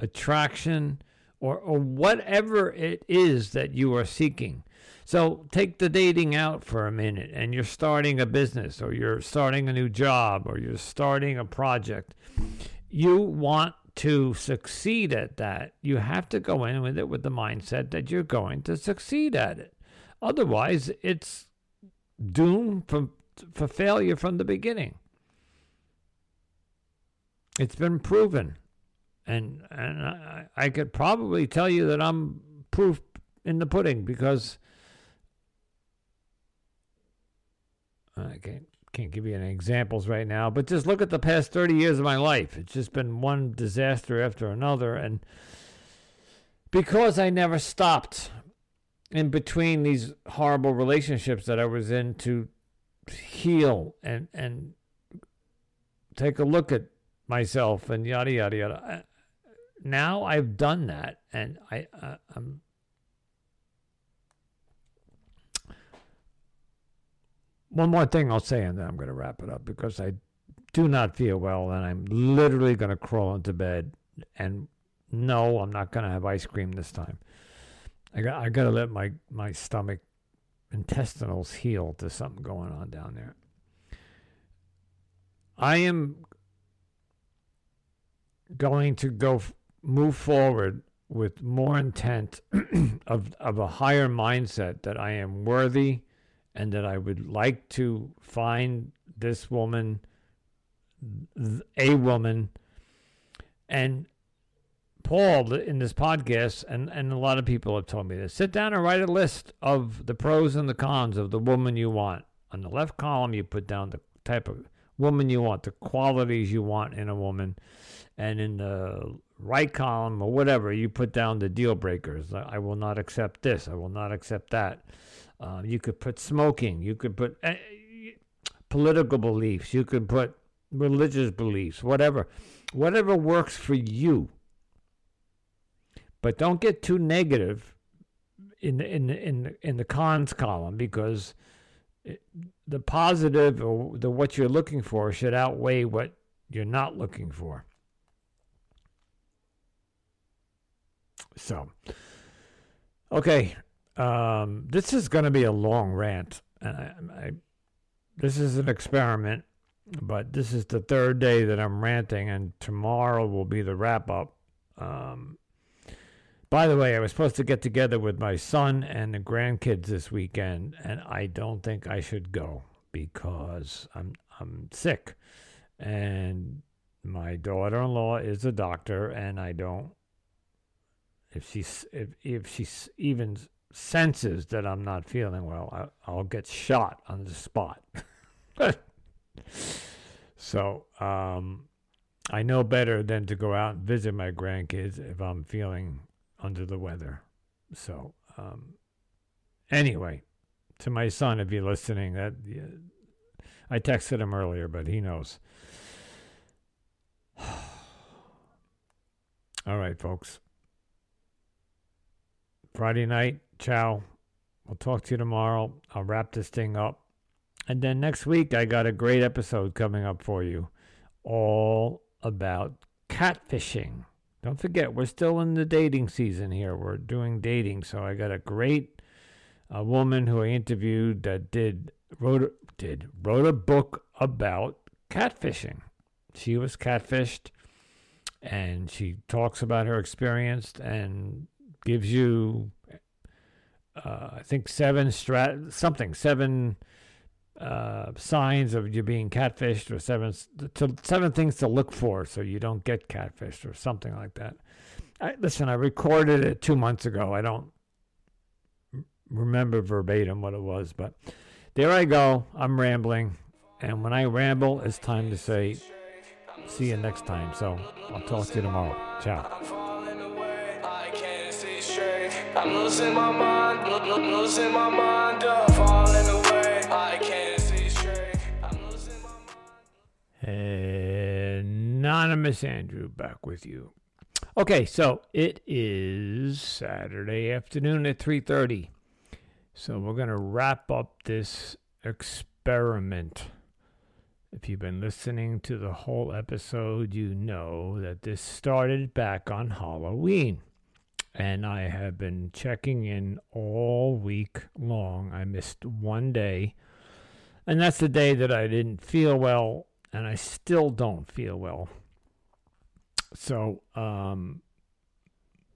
attraction or, or whatever it is that you are seeking. So take the dating out for a minute and you're starting a business or you're starting a new job or you're starting a project. You want to succeed at that. You have to go in with it with the mindset that you're going to succeed at it. Otherwise, it's doomed for, for failure from the beginning. It's been proven. And, and I, I could probably tell you that I'm proof in the pudding because I can't can't give you any examples right now, but just look at the past 30 years of my life. It's just been one disaster after another. And because I never stopped in between these horrible relationships that I was in to heal and, and take a look at myself and yada, yada, yada. Now I've done that and I, uh, I'm one more thing I'll say, and then I'm going to wrap it up because I do not feel well, and I'm literally going to crawl into bed. And no, I'm not going to have ice cream this time. I got I got to let my my stomach intestinals heal to something going on down there. I am going to go move forward with more intent of of a higher mindset that I am worthy and that I would like to find this woman, a woman, and Paul in this podcast, and, and a lot of people have told me this sit down and write a list of the pros and the cons of the woman you want. On the left column, you put down the type of woman you want, the qualities you want in a woman. And in the right column or whatever, you put down the deal breakers. I will not accept this. I will not accept that. Uh, you could put smoking. You could put uh, political beliefs. You could put religious beliefs. Whatever, whatever works for you. But don't get too negative in the in the in the, in the cons column because it, the positive or the what you're looking for should outweigh what you're not looking for. So, okay, um, this is going to be a long rant, and I, I, this is an experiment, but this is the third day that I'm ranting, and tomorrow will be the wrap up. Um, by the way, I was supposed to get together with my son and the grandkids this weekend, and I don't think I should go because I'm I'm sick, and my daughter-in-law is a doctor, and I don't. If she's if if she's even senses that I'm not feeling well, I, will get shot on the spot. so um, I know better than to go out and visit my grandkids if I'm feeling under the weather. So um, anyway, to my son, if you're listening, that I texted him earlier, but he knows. All right, folks. Friday night, ciao. We'll talk to you tomorrow. I'll wrap this thing up. And then next week, I got a great episode coming up for you all about catfishing. Don't forget, we're still in the dating season here. We're doing dating. So I got a great a woman who I interviewed that did wrote did wrote a book about catfishing. She was catfished and she talks about her experience and gives you uh, I think seven strat something seven uh, signs of you being catfished or seven to, seven things to look for so you don't get catfished or something like that. I, listen, I recorded it two months ago. I don't remember verbatim what it was, but there I go. I'm rambling, and when I ramble, it's time to say, "See you next time." So I'll talk to you tomorrow. Ciao. I'm losing my mind, losing my mind, falling away. I can't. Anonymous Andrew back with you. Okay, so it is Saturday afternoon at 3:30. So we're going to wrap up this experiment. If you've been listening to the whole episode, you know that this started back on Halloween. And I have been checking in all week long. I missed one day. And that's the day that I didn't feel well and I still don't feel well. So, um,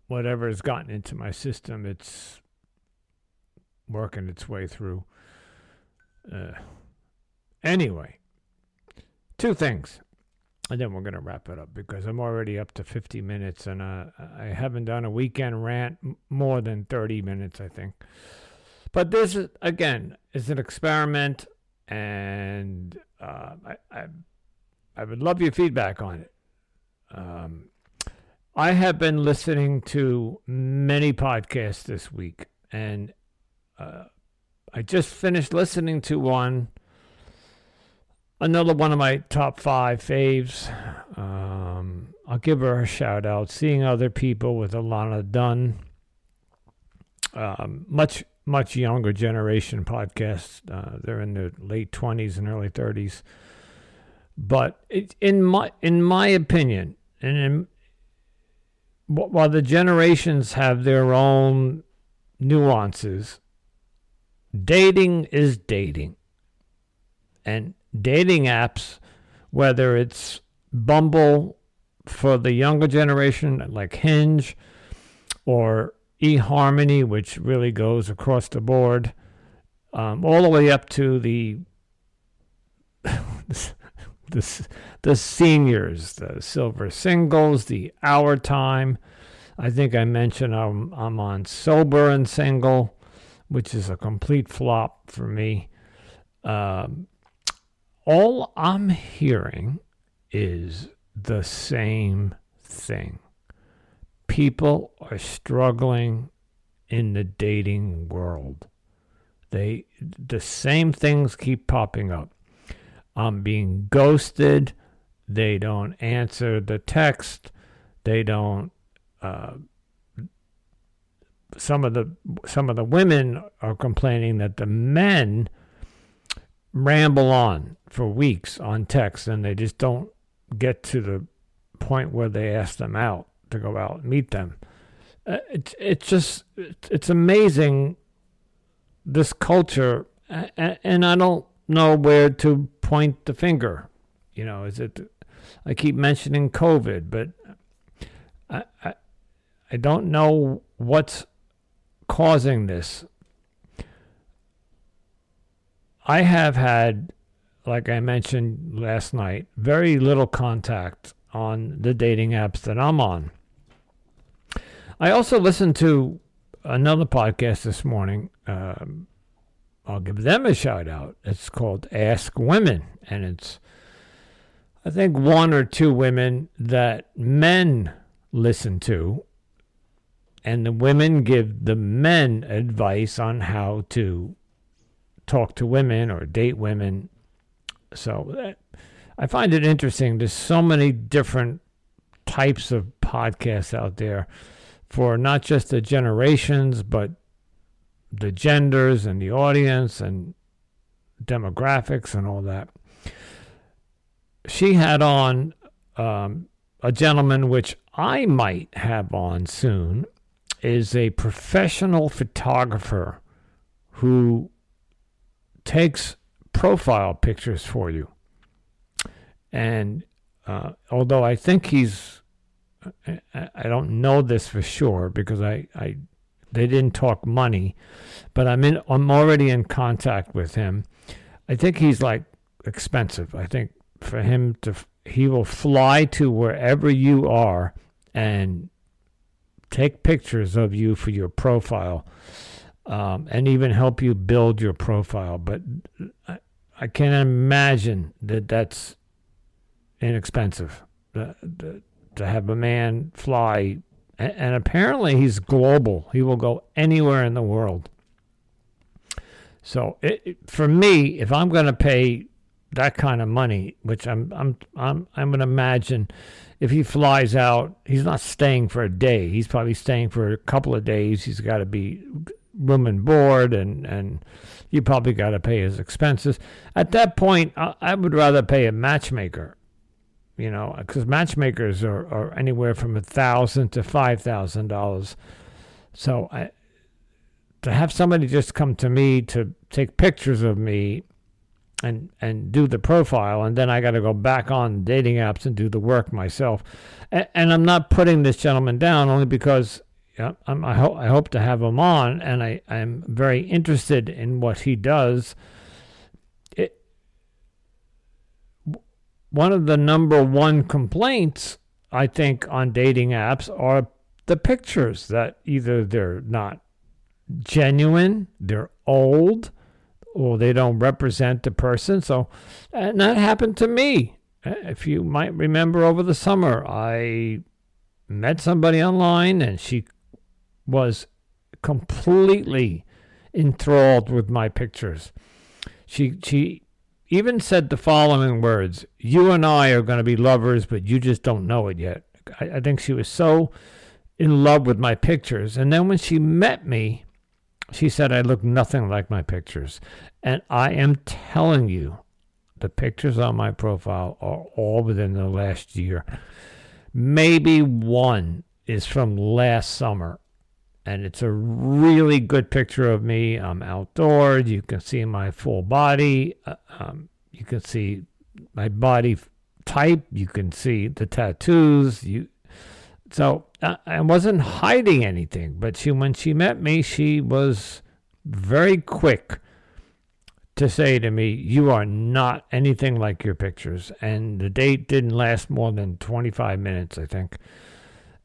whatever has gotten into my system, it's working its way through. Uh, anyway, two things. And then we're going to wrap it up because I'm already up to 50 minutes and uh, I haven't done a weekend rant more than 30 minutes, I think. But this, is, again, is an experiment and uh, I, I, I would love your feedback on it. Um, I have been listening to many podcasts this week, and uh, I just finished listening to one. Another one of my top five faves. Um, I'll give her a shout out. Seeing other people with Alana Dunn. Um, much much younger generation podcast. Uh, they're in their late twenties and early thirties. But it, in my in my opinion, and in, while the generations have their own nuances, dating is dating. And dating apps, whether it's Bumble for the younger generation, like Hinge, or eHarmony, which really goes across the board, um, all the way up to the the, the seniors, the silver singles, the OurTime. I think I mentioned I'm, I'm on sober and single, which is a complete flop for me. Um, all I'm hearing is the same thing. People are struggling in the dating world. They the same things keep popping up. I'm being ghosted. They don't answer the text. They don't. Uh, some of the some of the women are complaining that the men ramble on for weeks on text and they just don't get to the point where they ask them out to go out and meet them. Uh, it's it's just it's amazing this culture and I don't know where to point the finger. You know, is it? I keep mentioning COVID, but I, I, I don't know what's causing this. I have had, like I mentioned last night, very little contact on the dating apps that I'm on. I also listened to another podcast this morning. Um, I'll give them a shout out. It's called Ask Women, and it's I think one or two women that men listen to, and the women give the men advice on how to talk to women or date women. So I find it interesting. There's so many different types of podcasts out there for not just the generations, but the genders and the audience and demographics and all that. She had on um, a gentleman, which I might have on soon, is a professional photographer who takes profile pictures for you. And uh, although I think he's, I don't know this for sure because I, I, they didn't talk money, but I'm in, I'm already in contact with him. I think he's like expensive. I think for him to, he will fly to wherever you are and take pictures of you for your profile um, and even help you build your profile. But I, I can't imagine that that's inexpensive the, to have a man fly. And, and apparently, he's global, he will go anywhere in the world. So, it, for me, if I'm going to pay that kind of money, which I'm I'm I'm I'm going to imagine if he flies out, he's not staying for a day. He's probably staying for a couple of days. He's got to be room and board, and and you probably got to pay his expenses. At that point, I, I would rather pay a matchmaker. You know, because matchmakers are, are anywhere from a thousand to five thousand dollars. So I, to have somebody just come to me to take pictures of me and and do the profile and then I got to go back on dating apps and do the work myself. And, and I'm not putting this gentleman down only because yeah, I'm, I hope I hope to have him on, and I I'm very interested in what he does. It, one of the number one complaints I think on dating apps are the pictures that either they're not genuine, they're old, or they don't represent the person. So, and that happened to me. Uh, if you might remember over the summer, I met somebody online and she was completely enthralled with my pictures. She she even said the following words: "You and I are going to be lovers, but you just don't know it yet." I, I think she was so in love with my pictures, and then when she met me, she said I look nothing like my pictures. And I am telling you, the pictures on my profile are all within the last year. Maybe one is from last summer. And it's a really good picture of me. I'm outdoors. You can see my full body. Uh, um, you can see my body type. You can see the tattoos. You so uh, I wasn't hiding anything, but she when she met me, she was very quick to say to me, "You are not anything like your pictures." And the date didn't last more than 25 minutes, I think.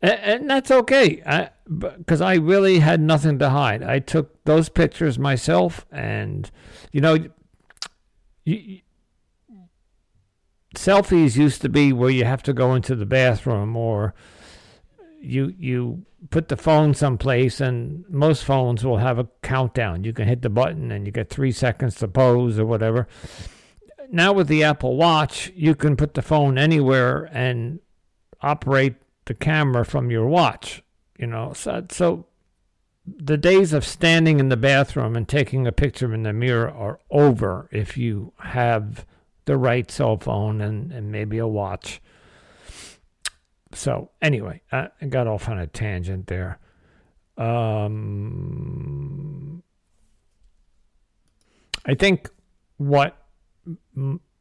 And, and that's okay, because I, really had nothing to hide. I took those pictures myself, and you know, you, selfies used to be where you have to go into the bathroom or you you put the phone someplace and most phones will have a countdown. You can hit the button and you get three seconds to pose or whatever. Now with the apple watch you can put the phone anywhere and operate the camera from your watch you know so, so the days of standing in the bathroom and taking a picture in the mirror are over if you have the right cell phone and, and maybe a watch so anyway, I got off on a tangent there. Um, I think what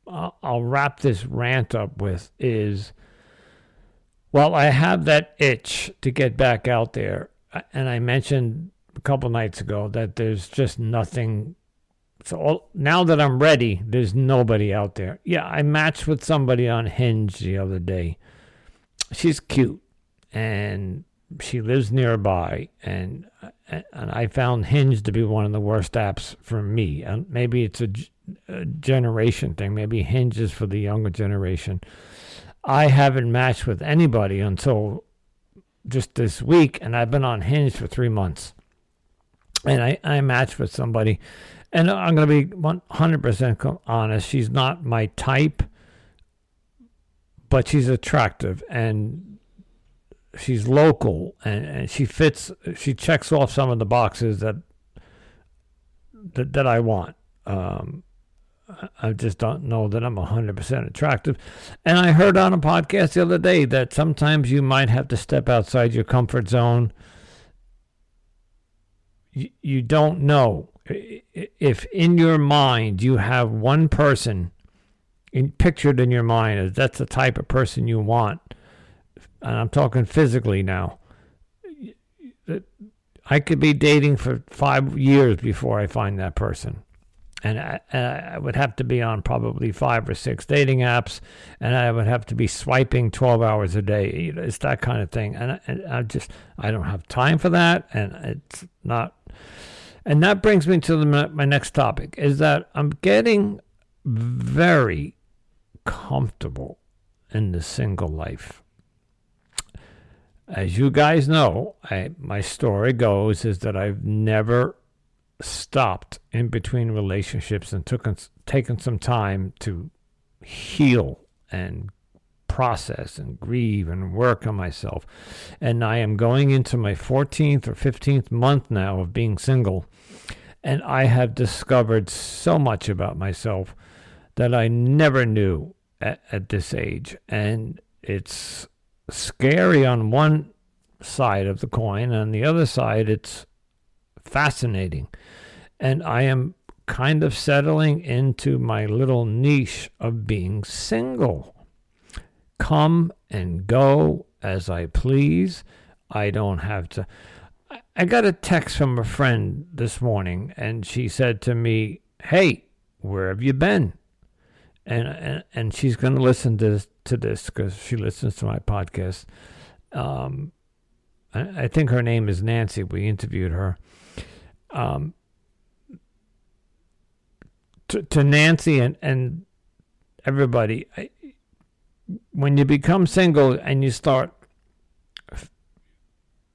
I'll wrap this rant up with is well, I have that itch to get back out there. And I mentioned a couple nights ago that there's just nothing. So now that I'm ready, there's nobody out there. Yeah, I matched with somebody on Hinge the other day she's cute and she lives nearby and and I found Hinge to be one of the worst apps for me. And maybe it's a, a generation thing. Maybe Hinge is for the younger generation. I haven't matched with anybody until just this week, and I've been on Hinge for three months. And I, I matched with somebody, and I'm going to be 100% honest. She's not my type but she's attractive and she's local and, and she fits she checks off some of the boxes that that, that I want. Um, I just don't know that I'm 100% attractive. And I heard on a podcast the other day that sometimes you might have to step outside your comfort zone. You, don't know. If in your mind you have one person in, pictured in your mind as that's the type of person you want, and I'm talking physically now, I could be dating for five years before I find that person and I, I, would have to be on probably five or six dating apps, and I would have to be swiping 12 hours a day. It's that kind of thing, and I, and I just I don't have time for that, and it's not. And that brings me to the, my next topic: is that I'm getting very comfortable in the single life. As you guys know, I, my story goes is that I've never stopped in between relationships and took taken some time to heal and process and grieve and work on myself. And I am going into my 14th or 15th month now of being single. And I have discovered so much about myself that I never knew at, at this age. And it's scary on one side of the coin. On the other side, it's fascinating. And I am kind of settling into my little niche of being single. Come and go as I please. I don't have to. I got a text from a friend this morning, and she said to me, Hey, where have you been? And, and, and she's going to listen to this, to this because she listens to my podcast. Um, I, I think her name is Nancy. We interviewed her. Um, to, to Nancy and, and everybody, I, when you become single and you start,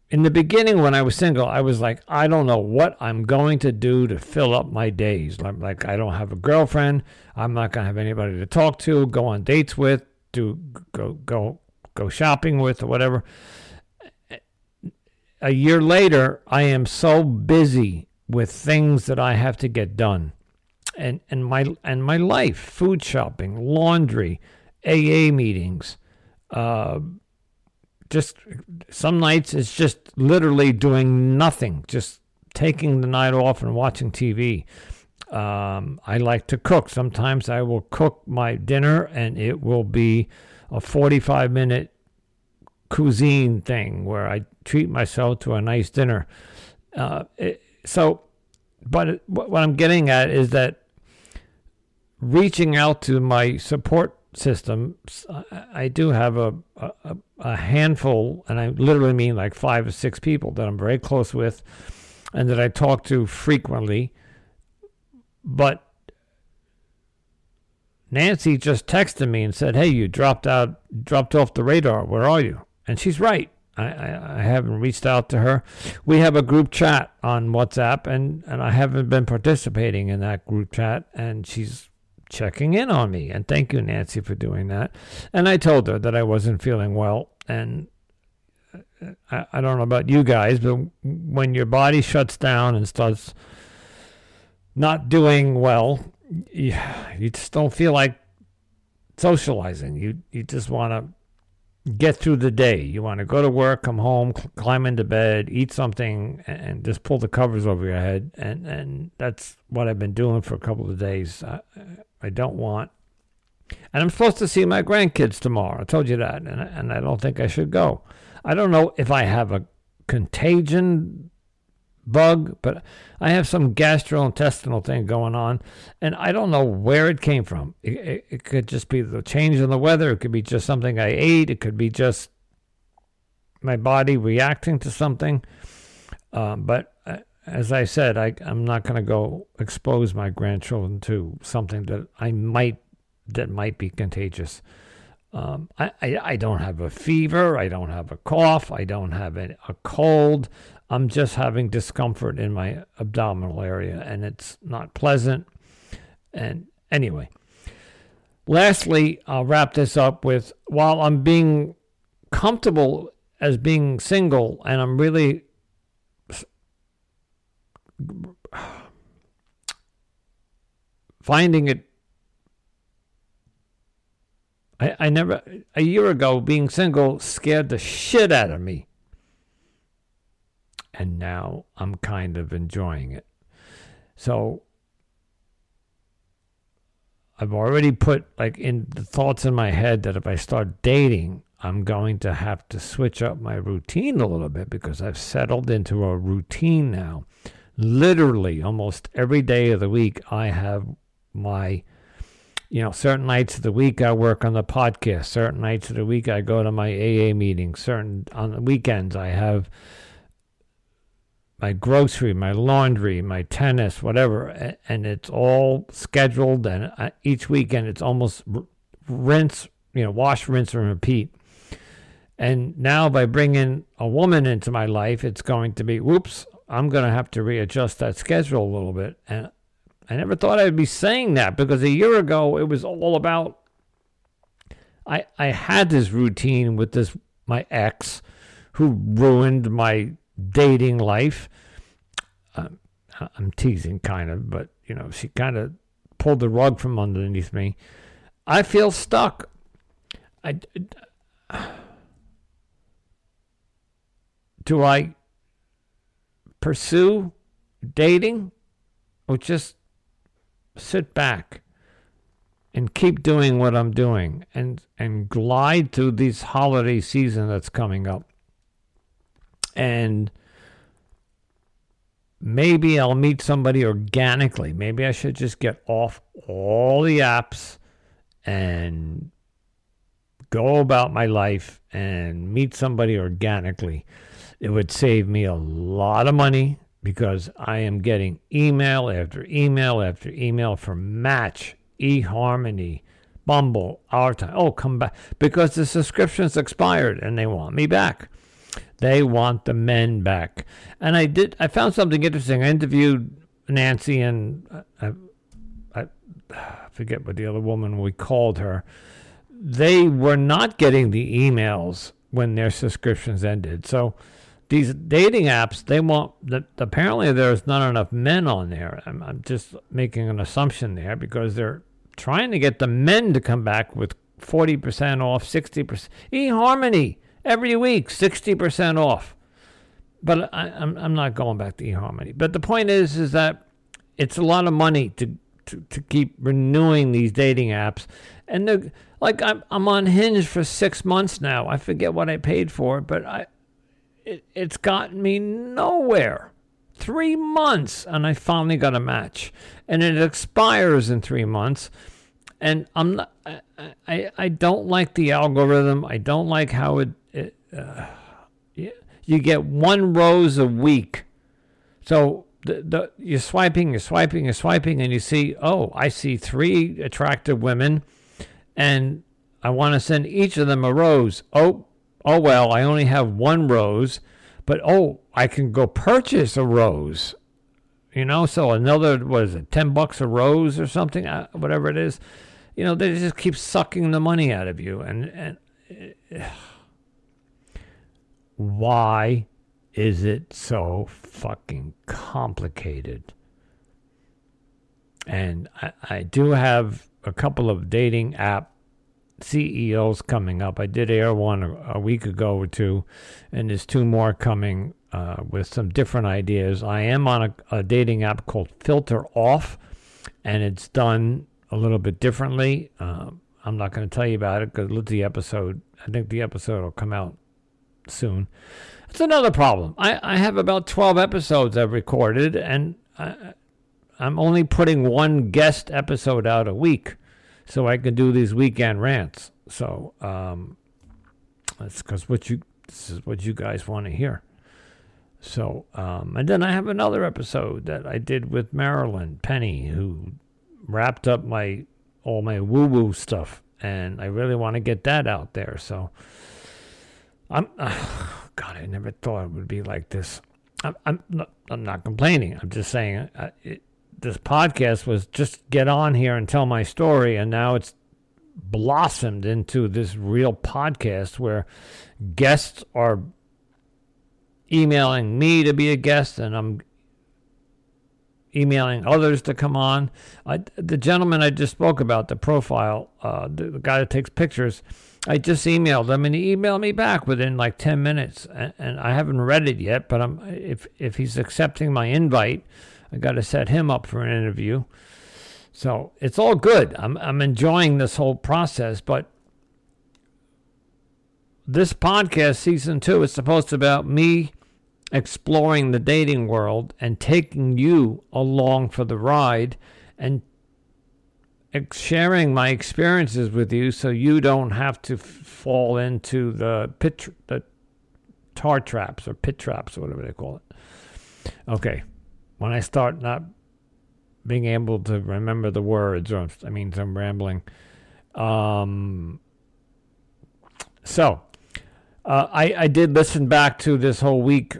in the beginning when I was single, I was like, I don't know what I'm going to do to fill up my days. Like, like I don't have a girlfriend. I'm not going to have anybody to talk to, go on dates with, do go go go shopping with, or whatever. A year later, I am so busy with things that I have to get done and, and my and my life, food shopping, laundry, AA meetings, uh, just some nights it's just literally doing nothing, just taking the night off and watching TV. Um, I like to cook. Sometimes I will cook my dinner, and it will be a 45 minute cuisine thing where I treat myself to a nice dinner. Uh, it, so, but what I'm getting at is that reaching out to my support system, I do have a, a, a, handful, and I literally mean like five or six people that I'm very close with and that I talk to frequently. But Nancy just texted me and said, Hey, you dropped out, dropped off the radar. Where are you? And she's right. I, I, I haven't reached out to her. We have a group chat on WhatsApp, and, and I haven't been participating in that group chat. And she's checking in on me. And thank you, Nancy, for doing that. And I told her that I wasn't feeling well. And uh, I, I don't know about you guys, but when your body shuts down and starts not doing well, you, you just don't feel like socializing. You you just want to get through the day. You want to go to work, come home, cl- climb into bed, eat something, and, and, just pull the covers over your head. And and that's what I've been doing for a couple of days. I, I don't want. And I'm supposed to see my grandkids tomorrow. I told you that, and and I don't think I should go. I don't know if I have a contagion bug, but I have some gastrointestinal thing going on, and I don't know where it came from. It, it, it, could just be the change in the weather. It could be just something I ate. It could be just my body reacting to something. Um, but uh, as I said, I, I'm not going to go expose my grandchildren to something that I might that might be contagious. Um, I, I, I, don't have a fever. I don't have a cough. I don't have a, a cold. I'm just having discomfort in my abdominal area and it's not pleasant. And anyway, lastly, I'll wrap this up with while I'm being comfortable as being single, and I'm really finding it. I, I never, a year ago, being single scared the shit out of me. And now I'm kind of enjoying it. So I've already put like in the thoughts in my head that if I start dating, I'm going to have to switch up my routine a little bit because I've settled into a routine now. Literally, almost every day of the week, I have my, you know, certain nights of the week I work on the podcast. Certain nights of the week I go to my AA meeting. Certain on the weekends I have my grocery, my laundry, my tennis, whatever, and it's all scheduled. And uh, each weekend, it's almost rinse, you know, wash, rinse, and repeat. And now, by bringing a woman into my life, it's going to be, whoops, I'm going to have to readjust that schedule a little bit. And I never thought I'd be saying that because a year ago, it was all about. I, I had this routine with this my ex who ruined my dating life. Um, I'm teasing, kind of, but you know, she kind of pulled the rug from underneath me. I feel stuck. I do I pursue dating or just sit back and keep doing what I'm doing and and glide through this holiday season that's coming up and maybe I'll meet somebody organically. Maybe I should just get off all the apps and go about my life and meet somebody organically. It would save me a lot of money because I am getting email after email after email from Match, eHarmony, Bumble, OurTime. Oh, come back because the subscription's expired and they want me back. They want the men back. And I did. I found something interesting. I interviewed Nancy and uh, I, I, I forget what the other woman we called her. They were not getting the emails when their subscriptions ended. So these dating apps, they want that. Apparently, there's not enough men on there. I'm, I'm just making an assumption there because they're trying to get the men to come back with 40% off, 60%. eHarmony every week, 60% off. But I, am I'm, I'm not going back to eHarmony. But the point is, is that it's a lot of money to, to, to keep renewing these dating apps. And the, like I'm, I'm on Hinge for six months now. I forget what I paid for but I, it, it's gotten me nowhere. Three months, and I finally got a match. And it expires in three months and I'm not, I, I, I don't like the algorithm. I don't like how it uh, you get one rose a week. So the, the, you're swiping, you're swiping, you're swiping, and you see, oh, I see three attractive women, and I want to send each of them a rose. Oh, oh well, I only have one rose, but oh, I can go purchase a rose. You know, so another was it, ten bucks a rose or something, uh, whatever it is. You know, they just keep sucking the money out of you, and and. Uh, why is it so fucking complicated? And I, I do have a couple of dating app CEOs coming up. I did air one a, week ago or two, and there's two more coming uh, with some different ideas. I am on a, a dating app called Filter Off, and it's done a little bit differently. Uh, I'm not going to tell you about it because the episode. I think the episode will come out soon. That's another problem. I, I have about 12 episodes I've recorded, and I, I'm only putting one guest episode out a week so I can do these weekend rants. So um, that's because what you this is what you guys want to hear. So um, and then I have another episode that I did with Marilyn Penny, who wrapped up my all my woo woo stuff, and I really want to get that out there. So I'm, uh, God, I never thought it would be like this. I'm, I'm, not, I'm not complaining. I'm just saying uh, it, this podcast was just get on here and tell my story, and now it's blossomed into this real podcast where guests are emailing me to be a guest and I'm emailing others to come on. I, the gentleman I just spoke about, the profile, uh, the, the, guy that takes pictures, I just emailed him and he emailed me back within like 10 minutes. And, and I haven't read it yet, but I'm, if, if he's accepting my invite, I got to set him up for an interview. So it's all good. I'm, I'm enjoying this whole process, but this podcast, season two, is supposed to be about me exploring the dating world and taking you along for the ride and sharing my experiences with you so you don't have to fall into the pit the tar traps or pit traps or whatever they call it. Okay. When I start not being able to remember the words or I mean I'm rambling. Um so uh, I, I did listen back to this whole week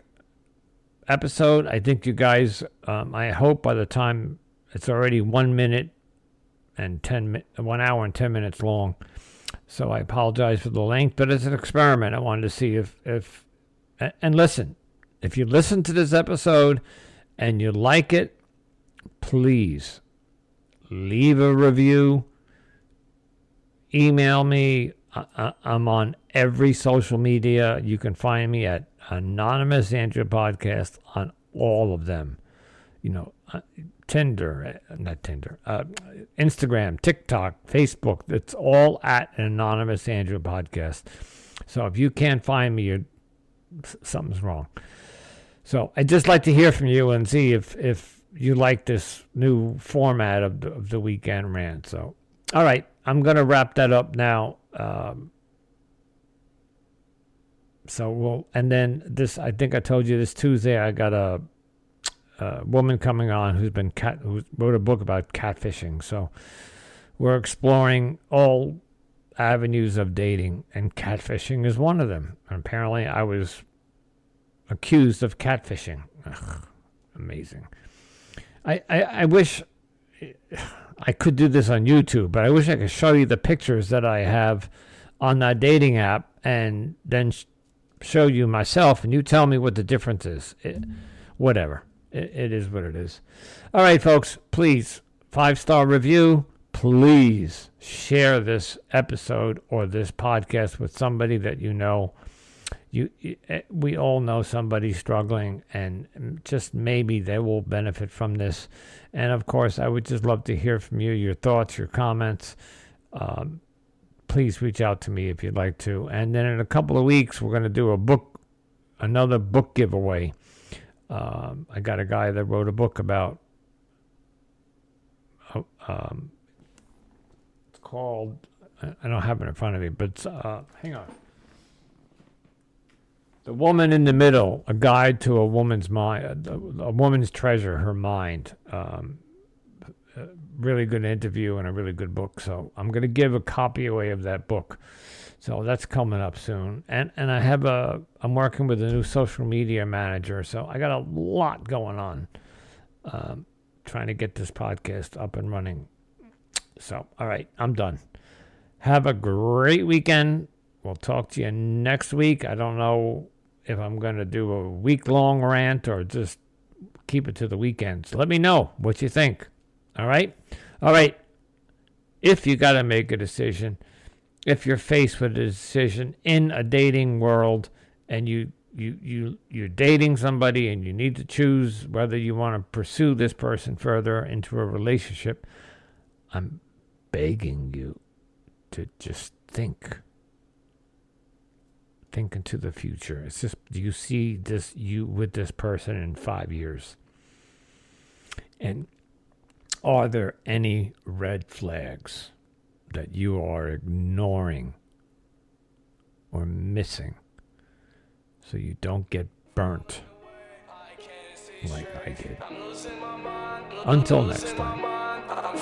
episode. I think you guys, um, I hope by the time it's already one minute and 10, one hour and 10 minutes long. So I apologize for the length, but it's an experiment. I wanted to see if, if, and listen, if you listen to this episode and you like it, please leave a review, email me. I'm on every social media. You can find me at Anonymous Andrew podcast on all of them. You know, Tinder, uh, not Tinder, uh, Instagram, TikTok, Facebook. It's all at an Anonymous Andrew podcast. So if you can't find me, you're, something's wrong. So I'd just like to hear from you and see if, if you like this new format of the, of the weekend rant. So, all right, I'm going to wrap that up now. Um, so we'll, and then this, I think I told you this Tuesday, I got a, a woman coming on who's been cat, who wrote a book about catfishing. So we're exploring all avenues of dating, and catfishing is one of them. And apparently, I was accused of catfishing. Ugh, amazing. I, I, I wish I could do this on YouTube, but I wish I could show you the pictures that I have on that dating app and then show you myself and you tell me what the difference is. It, whatever. It, it is what it is. All right, folks, please, five star review. Please share this episode or this podcast with somebody that you know. You, eh, we all know somebody struggling, and just maybe they will benefit from this. And of course, I would just love to hear from you, your thoughts, your comments. Um, please reach out to me if you'd like to. And then in a couple of weeks, we're going to do a book, another book giveaway. Um, I got a guy that wrote a book about. Uh, um, it's called. I don't have it in front of me, but uh, hang on. The Woman in the Middle: A Guide to a Woman's Mind, a, a Woman's Treasure, Her Mind. Um, really good interview and a really good book. So I'm going to give a copy away of that book. So that's coming up soon. And and I have a I'm working with a new social media manager. So I got a lot going on. Um, trying to get this podcast up and running. So all right, I'm done. Have a great weekend. We'll talk to you next week. I don't know if I'm going to do a week long rant or just keep it to the weekends. Let me know what you think. All right? All right. If you got to make a decision, if you're faced with a decision in a dating world and you you you you're dating somebody and you need to choose whether you want to pursue this person further into a relationship, I'm begging you to just think. Think into the future. It's just do you see this you with this person in five years? And are there any red flags that you are ignoring or missing. So you don't get burnt like I did? I'm losing my mind. Until next time. I'm